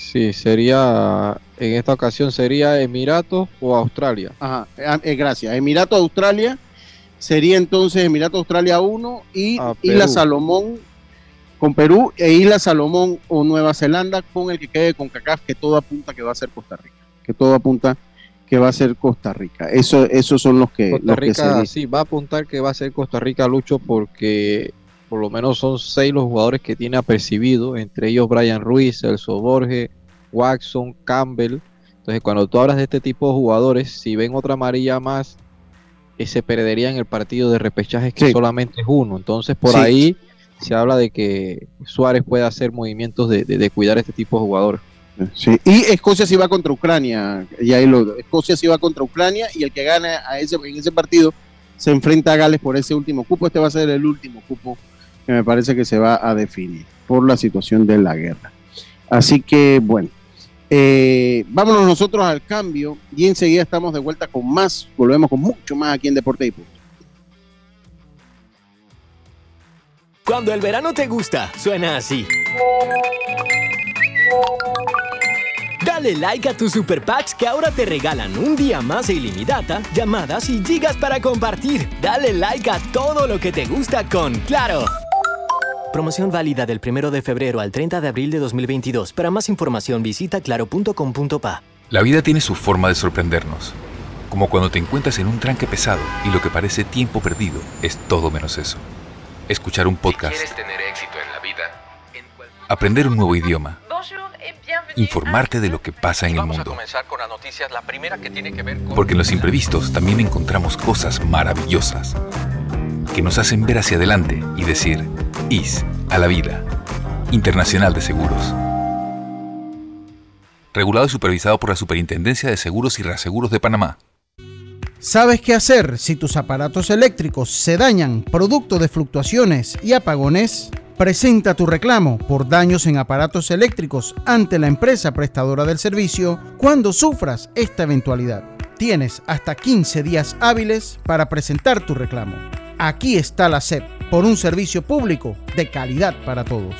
Sí, sería, en esta ocasión sería Emiratos o Australia. Ajá, eh, eh, gracias. Emiratos, Australia, sería entonces Emiratos, Australia 1 y, la Salomón con Perú e Isla Salomón o Nueva Zelanda con el que quede con CACAF, que todo apunta que va a ser Costa Rica, que todo apunta que va a ser Costa Rica. Eso, esos son los que... Costa Rica sí, va a apuntar que va a ser Costa Rica, Lucho, porque por lo menos son seis los jugadores que tiene apercibido, entre ellos Brian Ruiz, Elso Borges, Watson, Campbell. Entonces, cuando tú hablas de este tipo de jugadores, si ven otra amarilla más, eh, se perdería en el partido de repechaje que solamente es uno. Entonces, por ahí se habla de que Suárez puede hacer movimientos de, cuidar a este tipo de jugadores. Sí. Y Escocia sí va contra Ucrania, y ahí lo, Escocia sí va contra Ucrania y el que gane a ese, en ese partido se enfrenta a Gales por ese último cupo. Este va a ser el último cupo me parece que se va a definir por la situación de la guerra. Así que bueno, eh, vámonos nosotros al cambio y enseguida estamos de vuelta con más, volvemos con mucho más aquí en Deporte y Punto. Cuando el verano te gusta, suena así. Dale like a tus super packs que ahora te regalan un día más de ilimitada, llamadas y gigas para compartir. Dale like a todo lo que te gusta con Claro. Promoción válida del 1 de febrero al 30 de abril de 2022. Para más información visita claro.com.pa. La vida tiene su forma de sorprendernos. Como cuando te encuentras en un tranque pesado y lo que parece tiempo perdido es todo menos eso escuchar un podcast, tener éxito en la vida, aprender un nuevo idioma, informarte de lo que pasa en el mundo. Porque en los imprevistos también encontramos cosas maravillosas que nos hacen ver hacia adelante y decir, IS a la vida. Internacional de Seguros. Regulado y supervisado por la Superintendencia de Seguros y Reaseguros de Panamá. ¿Sabes qué hacer si tus aparatos eléctricos se dañan producto de fluctuaciones y apagones? Presenta tu reclamo por daños en aparatos eléctricos ante la empresa prestadora del servicio cuando sufras esta eventualidad. Tienes hasta 15 días hábiles para presentar tu reclamo. Aquí está la SEP por un servicio público de calidad para todos.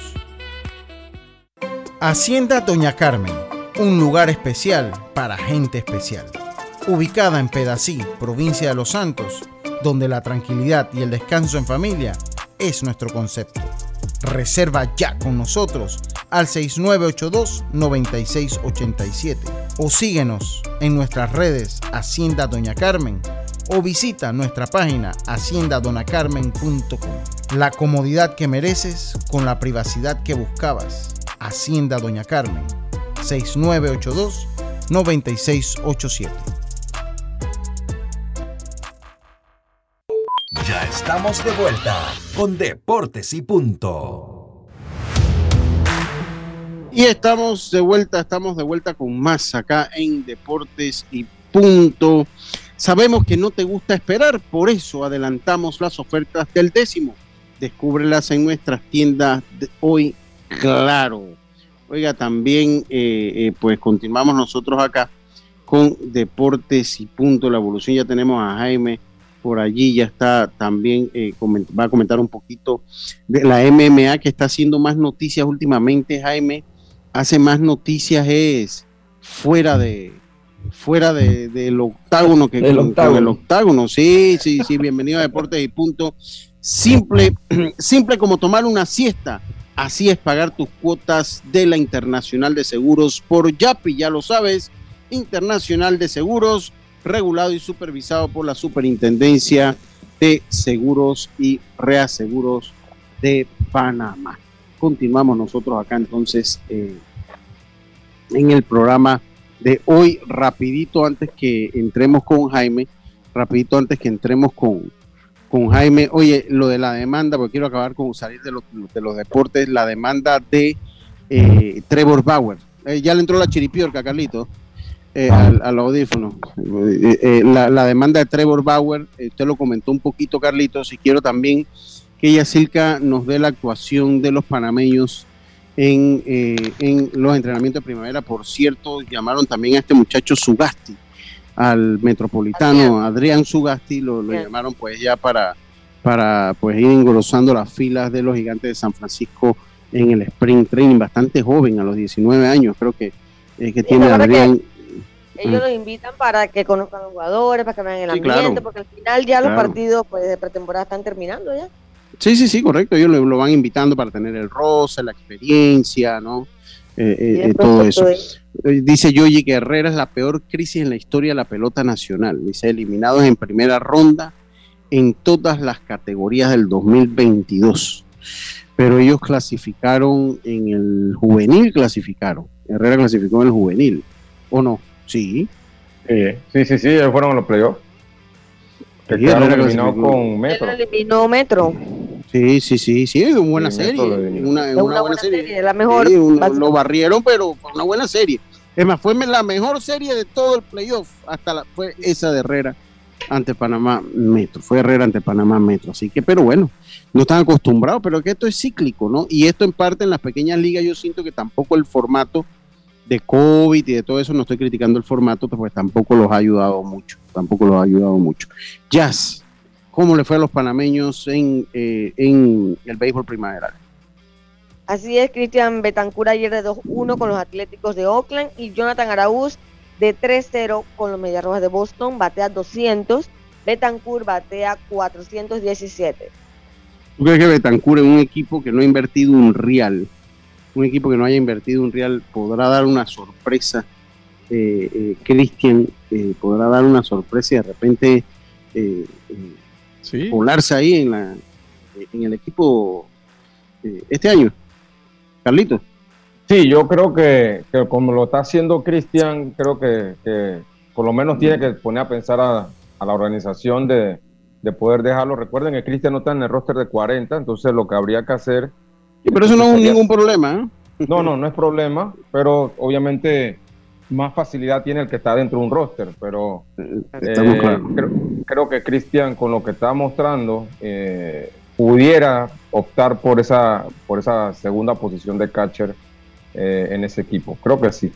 Hacienda Doña Carmen, un lugar especial para gente especial ubicada en Pedací, provincia de Los Santos, donde la tranquilidad y el descanso en familia es nuestro concepto. Reserva ya con nosotros al 6982-9687 o síguenos en nuestras redes Hacienda Doña Carmen o visita nuestra página haciendadonacarmen.com. La comodidad que mereces con la privacidad que buscabas. Hacienda Doña Carmen 6982 9687. Ya estamos de vuelta con Deportes y Punto. Y estamos de vuelta, estamos de vuelta con más acá en Deportes y Punto. Sabemos que no te gusta esperar, por eso adelantamos las ofertas del décimo. Descúbrelas en nuestras tiendas de hoy, claro. Oiga, también eh, eh, pues continuamos nosotros acá con Deportes y Punto, la evolución. Ya tenemos a Jaime por allí ya está también, eh, va a comentar un poquito de la MMA que está haciendo más noticias últimamente, Jaime, hace más noticias es fuera de fuera de, del octágono que el octágono. el octágono. Sí, sí, sí, bienvenido a Deportes y Punto. Simple, simple como tomar una siesta. Así es pagar tus cuotas de la Internacional de Seguros por YAPI, ya lo sabes. Internacional de Seguros, regulado y supervisado por la Superintendencia de Seguros y Reaseguros de Panamá. Continuamos nosotros acá entonces eh, en el programa de hoy, rapidito antes que entremos con Jaime, rapidito antes que entremos con, con Jaime, oye, lo de la demanda, porque quiero acabar con salir de, de los deportes, la demanda de eh, Trevor Bauer. Eh, ya le entró la chiripiorca, Carlito. Eh, al, audífono. Eh, eh, la, demanda de Trevor Bauer, usted lo comentó un poquito, Carlitos, y quiero también que ella, Silka, nos dé la actuación de los panameños en, en los entrenamientos de primavera. Por cierto, llamaron también a este muchacho Sugasti, al metropolitano Adrián, Sugasti, lo, llamaron pues ya para, para pues ir engrosando las filas de los gigantes de San Francisco en el sprint training, bastante joven, a los 19 años, creo que, que tiene Adrián. Ellos los invitan para que conozcan a los jugadores, para que vean el ambiente, porque al final ya los partidos pues, de pretemporada están terminando ya. Sí, sí, sí, correcto. Ellos lo, van invitando para tener el roce, la experiencia, ¿no? Eh, eh, eh todo eso. Dice Yoyi que Herrera es la peor crisis en la historia de la pelota nacional. Dice, eliminados en primera ronda en todas las categorías del 2022. Pero ellos clasificaron en el juvenil, clasificaron. Herrera clasificó en el juvenil, ¿o no? Sí. sí, sí, sí, ellos fueron a los playoffs. Que eliminados con Metro. eliminó Metro. Sí, sí, sí, sí, es una buena serie. Una, una, buena, serie. La mejor. lo barrieron, pero fue una buena serie. Es más, fue la mejor serie de todo el playoff. Hasta la, fue esa de Herrera ante Panamá Metro. Fue Herrera ante Panamá Metro. Así que, pero bueno, no están acostumbrados, pero que esto es cíclico, ¿no? Y esto en parte en las pequeñas ligas yo siento que tampoco el formato de COVID y de todo eso, no estoy criticando el formato, pues tampoco los ha ayudado mucho, tampoco los ha ayudado mucho. Jazz, ¿cómo le fue a los panameños en, eh, en el béisbol primaveral? Así es, Cristian Betancur ayer de 2-1 con los Atléticos de Oakland y Jonathan Araúz de 3-0 con los Medias Rojas de Boston, batea 200, Betancourt batea 417. ¿Tú crees que Betancourt en un equipo que no ha invertido un real, un equipo que no haya invertido un real, podrá dar una sorpresa? Eh, eh, Cristian eh, podrá dar una sorpresa y de repente volarse ahí en, la, en el equipo este año. Carlito. Sí, yo creo que, como lo está haciendo Cristian, creo que, por lo menos tiene que poner a pensar a, la organización de, poder dejarlo. Recuerden que Cristian no está en el roster de 40, entonces lo que habría que hacer... pero eso no es ningún problema. ¿eh? No, no, no es problema, pero obviamente más facilidad tiene el que está dentro de un roster, pero eh, creo, que Cristian con lo que está mostrando eh, pudiera optar por esa, por esa segunda posición de catcher eh, en ese equipo. Creo que sí.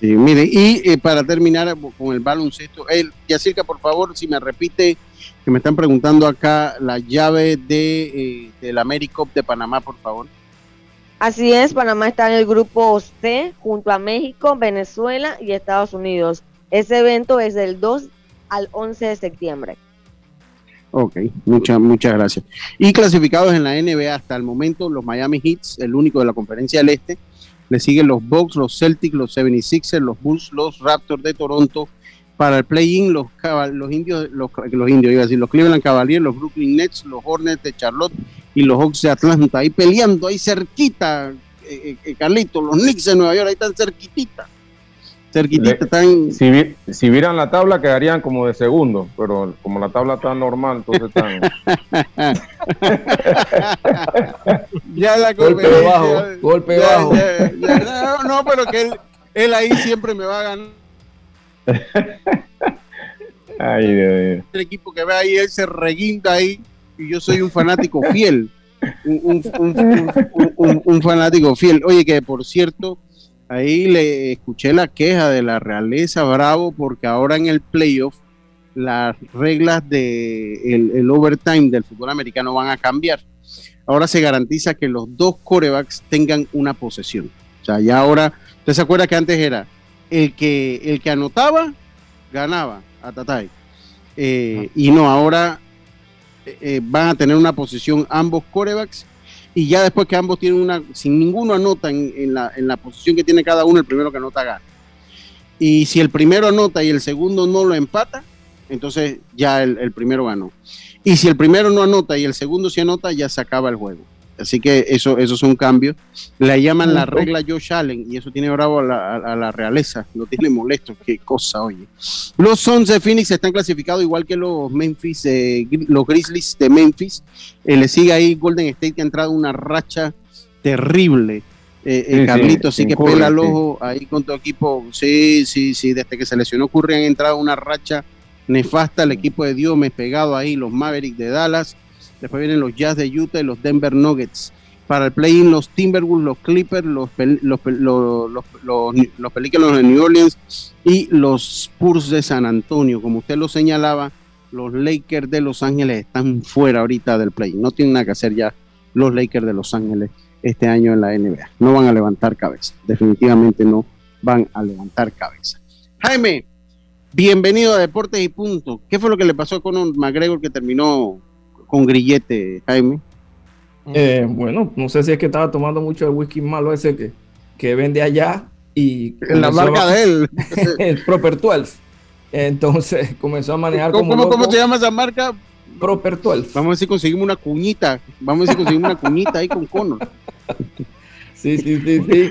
Sí, mire, y eh, para terminar con el baloncesto, el, Yacirca, por favor, si me repite, que me están preguntando acá la llave de, eh, del AmeriCup de Panamá, por favor. Así es, Panamá está en el grupo C junto a México, Venezuela y Estados Unidos. Ese evento es del 2 al 11 de septiembre. Ok, muchas muchas gracias. Y clasificados en la NBA hasta el momento, los Miami Heats, el único de la conferencia del Este, le siguen los Bucks, los Celtics, los 76ers, los Bulls, los Raptors de Toronto. Para el play-in, los, los indios, los, los indios, iba a decir, los Cleveland Cavaliers, los Brooklyn Nets, los Hornets de Charlotte y los Hawks de Atlanta. Ahí peleando, ahí cerquita, eh, eh, eh Carlito, los Knicks de Nueva York, ahí están cerquititas cerquitita están. Si, si vieran la tabla quedarían como de segundo, pero como la tabla está normal, entonces están. ya la golpe bajo, golpe bajo. no, pero que él, él, ahí siempre me va a ganar. Ay, Dios, El equipo que ve ahí, él se reguinda ahí y yo soy un fanático fiel. Un, un, un fanático fiel. Oye, que por cierto, Ahí le escuché la queja de la realeza Bravo porque ahora en el playoff las reglas de overtime del fútbol americano van a cambiar. Ahora se garantiza que los dos corebacks tengan una posesión. O sea, ya ahora, ¿usted se acuerda que antes era el que, el que anotaba, ganaba a Tatay? Eh, y no, ahora eh, van a tener una posesión ambos corebacks y ya después que ambos tienen una, sin ninguno anota en, la, en la posición que tiene cada uno, el primero que anota gana. Y si el primero anota y el segundo no lo empata, entonces ya el, primero ganó. Y si el primero no anota y el segundo sí anota, ya se acaba el juego. Así que eso, eso es un cambio. Le llaman la regla Josh Allen y eso tiene bravo a la, realeza, lo tiene molesto. Qué cosa, oye. Los Suns de Phoenix están clasificados igual que los Memphis, eh, los Grizzlies de Memphis. Eh, le sigue ahí Golden State que ha entrado una racha terrible. Eh, Carlito, sí, que pela el ojo ahí con tu equipo. Sí, sí, sí, desde que se lesionó Curry han entrado una racha nefasta. El equipo de Dios me pegado ahí, los Mavericks de Dallas Después vienen los Jazz de Utah y los Denver Nuggets. Para el play-in, los Timberwolves, los Clippers, los, los, los, Pelícanos de New Orleans y los Spurs de San Antonio. Como usted lo señalaba, los Lakers de Los Ángeles están fuera ahorita del play. No tienen nada que hacer ya los Lakers de Los Ángeles este año en la NBA. No van a levantar cabeza. Definitivamente no van a levantar cabeza. Jaime, bienvenido a Deportes y Punto. ¿Qué fue lo que le pasó con McGregor que terminó con grillete, Jaime? Eh, bueno, no sé si es que estaba tomando mucho el whisky malo ese que, que vende allá y... En la marca de él. el Proper 12. Entonces comenzó a manejar ¿Cómo, como ¿cómo, se llama esa marca? Proper 12. Vamos a ver si conseguimos una cuñita. Vamos a ver si conseguimos una cuñita ahí con cono. Sí, sí, sí, sí.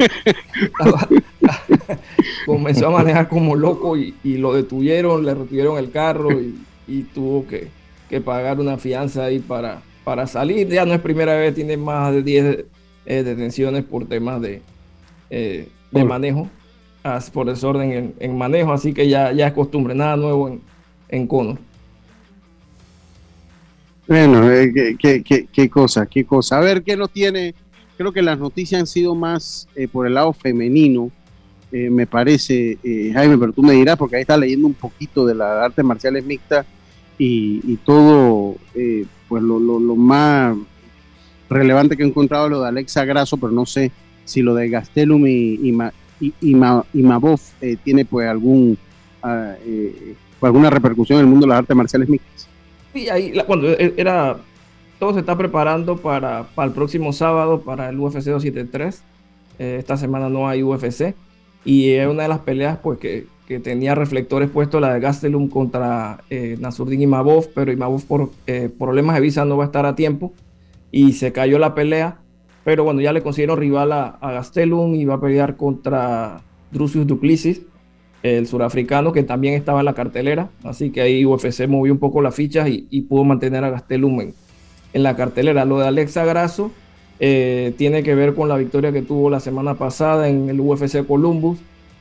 comenzó a manejar como loco y, lo detuvieron, le retuvieron el carro y, tuvo que, pagar una fianza ahí para, para salir. Ya no es primera vez, tiene más de 10 eh, detenciones por temas de, eh, de manejo, por desorden en, manejo, así que ya, ya es costumbre, nada nuevo en, en Conor. Bueno, eh, qué, qué, qué, cosa, qué cosa. A ver qué nos tiene. Creo que las noticias han sido más por el lado femenino. Eh, me parece, eh, Jaime, pero tú me dirás, porque ahí está leyendo un poquito de las artes marciales mixtas y, todo, eh, pues lo, más relevante que he encontrado lo de Alexa Grasso, pero no sé si lo de Gastelum y, y, y, Mabov tiene pues algún ah, pues, alguna repercusión en el mundo de las artes marciales mixtas. Sí, ahí, cuando e, era, todo se está preparando para, para el próximo sábado, para el UFC 273. esta semana no hay UFC y es una de las peleas pues que, que tenía reflectores puestos, la de Gastelum contra eh, Nasurdin Imavov, pero Imavov por eh, problemas de visa no va a estar a tiempo y se cayó la pelea, pero bueno, ya le consiguieron rival a, Gastelum y va a pelear contra Drusius Duplessis, el surafricano que también estaba en la cartelera, así que ahí UFC movió un poco las fichas y, pudo mantener a Gastelum en, en la cartelera. Lo de Alexa Grasso eh, tiene que ver con la victoria que tuvo la semana pasada en el UFC Columbus.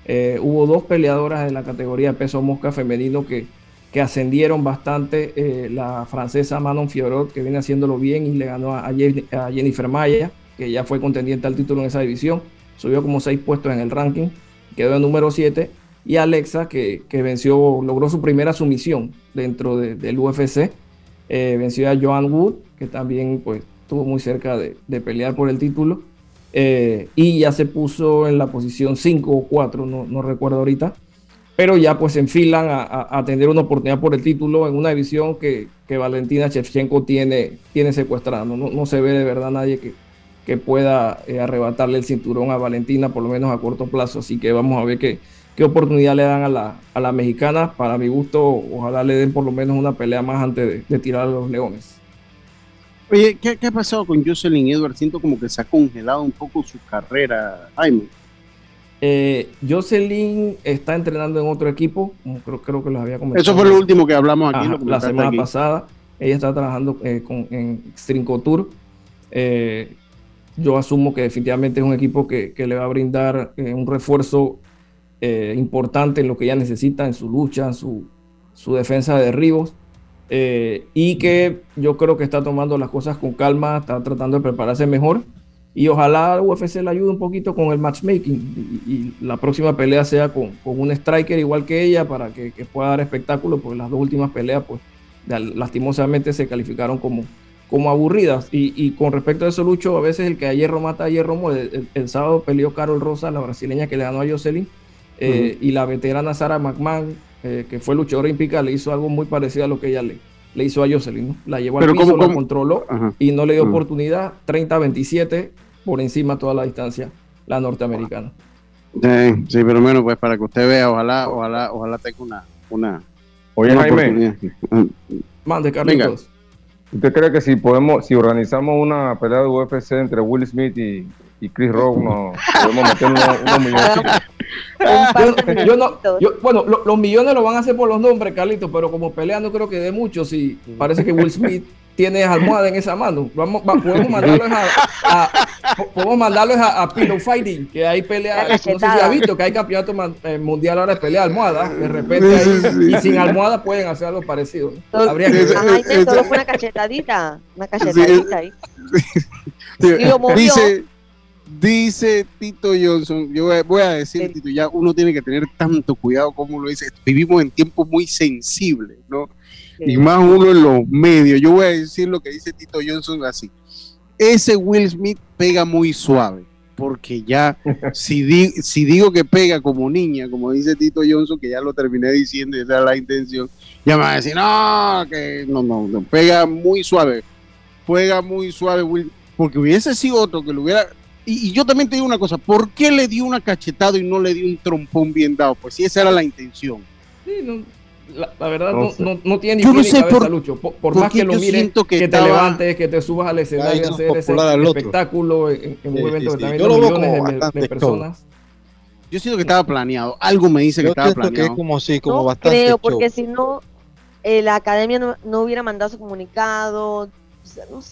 Eh, hubo dos peleadoras en la categoría peso mosca femenino que, que ascendieron bastante. Eh, la francesa Manon Fiorot, que viene haciéndolo bien y le ganó a, Jennifer Maya, que ya fue contendiente al título en esa división. Subió como seis puestos en el ranking, quedó en número 7. Y Alexa, que, que, venció, logró su primera sumisión dentro del UFC. venció a Joan Wood, que también pues, estuvo muy cerca de, pelear por el título. Eh, y ya se puso en la posición 5 o 4, no, no, recuerdo ahorita, pero ya pues se enfilan a, tener una oportunidad por el título en una división que, que Valentina Shevchenko tiene, tiene secuestrada. No, no, se ve de verdad nadie que, que pueda eh, arrebatarle el cinturón a Valentina, por lo menos a corto plazo. Así que vamos a ver qué, qué oportunidad le dan a la, a la mexicana. Para mi gusto, ojalá le den por lo menos una pelea más antes de, de tirar a los leones. Oye, ¿qué, ha pasado con Jocelyn Edwards? Siento como que se ha congelado un poco su carrera, Jaime. Eh, Jocelyn está entrenando en otro equipo, creo, creo que los había comentado. Eso fue lo último que hablamos aquí. la semana pasada. Ella está trabajando eh, con, en Extreme Couture. Eh, yo asumo que definitivamente es un equipo que, que le va a brindar eh, un refuerzo importante en lo que ella necesita, en su lucha, en su, su defensa de derribos. Eh, y que yo creo que está tomando las cosas con calma, está tratando de prepararse mejor y ojalá UFC le ayude un poquito con el matchmaking y, la próxima pelea sea con, con, un striker igual que ella para que, pueda dar espectáculo, porque las dos últimas peleas pues lastimosamente se calificaron como, como aburridas. Y, con respecto a eso, Lucho, a veces el que a hierro mata a hierro muere. El, sábado peleó Carol Rosa, la brasileña que le ganó a Jocelyn, eh, y la veterana Sara McMahon eh, que fue luchadora olímpica, le hizo algo muy parecido a lo que ella le, le hizo a Jocelyn. La llevó al piso, la controló y no le dio oportunidad. 30-27 por encima toda la distancia, la norteamericana. Sí, sí, pero bueno, pues para que usted vea, ojalá, ojalá, ojalá tenga una, una, Oye, Jaime. Mande, Carlitos. ¿Usted cree que si podemos, si organizamos una pelea de UFC entre Will Smith y, y Chris Rock, nos podemos meter unos, millones? yo, no, bueno, los millones lo van a hacer por los nombres, Carlitos, pero como pelea no creo que dé mucho. Si parece que Will Smith tiene almohada en esa mano. Vamos, podemos mandarlos a, podemos mandarlos a, Pillow Fighting, que hay pelea, no sé si ha visto que hay campeonato eh, mundial ahora de pelea almohada, de repente ahí, y sin almohada pueden hacer algo parecido. Habría que ver. solo fue una cachetadita, una cachetadita ahí. Y lo movió. Dice, Dice Tito Johnson, yo voy a decir, Tito, ya uno tiene que tener tanto cuidado como lo dice. Vivimos en tiempos muy sensibles, ¿no? Y más uno en los medios. Yo voy a decir lo que dice Tito Johnson así. Ese Will Smith pega muy suave, porque ya, si, si digo que pega como niña, como dice Tito Johnson, que ya lo terminé diciendo y esa es la intención, ya me va a decir, no, que no, no, no, pega muy suave, juega muy suave Will porque hubiese sido otro que lo hubiera... Y, yo también te digo una cosa, ¿por qué le dio una cachetada y no le dio un trompón bien dado? Pues si esa era la intención. Sí, no, la, verdad no, no, no, tiene ni yo no sé por, Lucho. Por, más que lo mires, que, te levantes, que te subas al escenario y hacer ese espectáculo en, un evento que también millones de, personas. Yo siento que estaba planeado. Algo me dice que estaba planeado. Que como así, como bastante creo, porque si no, eh, la academia no, hubiera mandado su comunicado.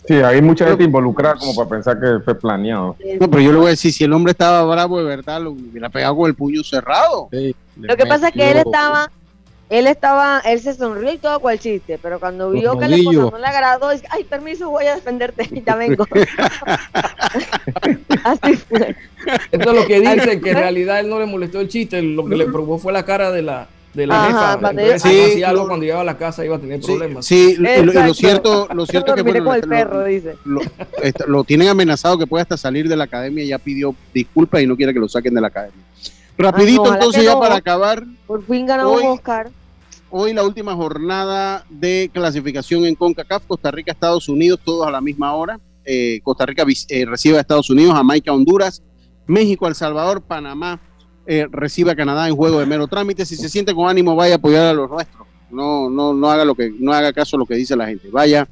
Sí, hay mucha gente involucrada como para pensar que fue planeado. No, pero yo le voy a decir, si el hombre estaba bravo de verdad, lo hubiera pegado con el puño cerrado. lo que pasa es que él estaba él estaba, él se sonrió y todo cual chiste, pero cuando vio que la esposa no le agradó, dice, ay, permiso, voy a defenderte y ya vengo. Así fue. Esto es lo que dicen, que en realidad él no le molestó el chiste, lo que le probó fue la cara de la, de la jefa. Entonces, sí, algo cuando llegaba a la casa iba a tener problemas. Sí, lo, cierto, lo cierto que bueno, el perro, dice. Lo, tienen amenazado que puede hasta salir de la academia, ya pidió disculpas y no quiere que lo saquen de la academia. Rapidito, entonces, ya para acabar. Por fin ganamos Oscar. Hoy la última jornada de clasificación en CONCACAF, Costa Rica, Estados Unidos, todos a la misma hora. Eh, Costa Rica eh, recibe a Estados Unidos, Jamaica, Honduras, México, El Salvador, Panamá eh, recibe a Canadá en juego de mero trámite. Si se siente con ánimo, vaya a apoyar a los nuestros. No, no, no haga lo que, no haga caso a lo que dice la gente. Vaya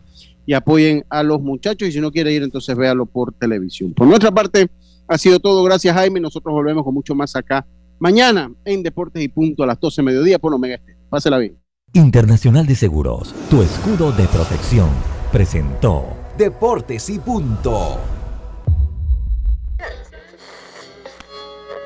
y apoyen a los muchachos y si no quiere ir, entonces véalo por televisión. Por nuestra parte, ha sido todo. Gracias, Jaime. Nosotros volvemos con mucho más acá mañana en Deportes y Punto a las 12 de mediodía por Omega Este. Pásela bien. Internacional de Seguros, tu escudo de protección, presentó Deportes y Punto.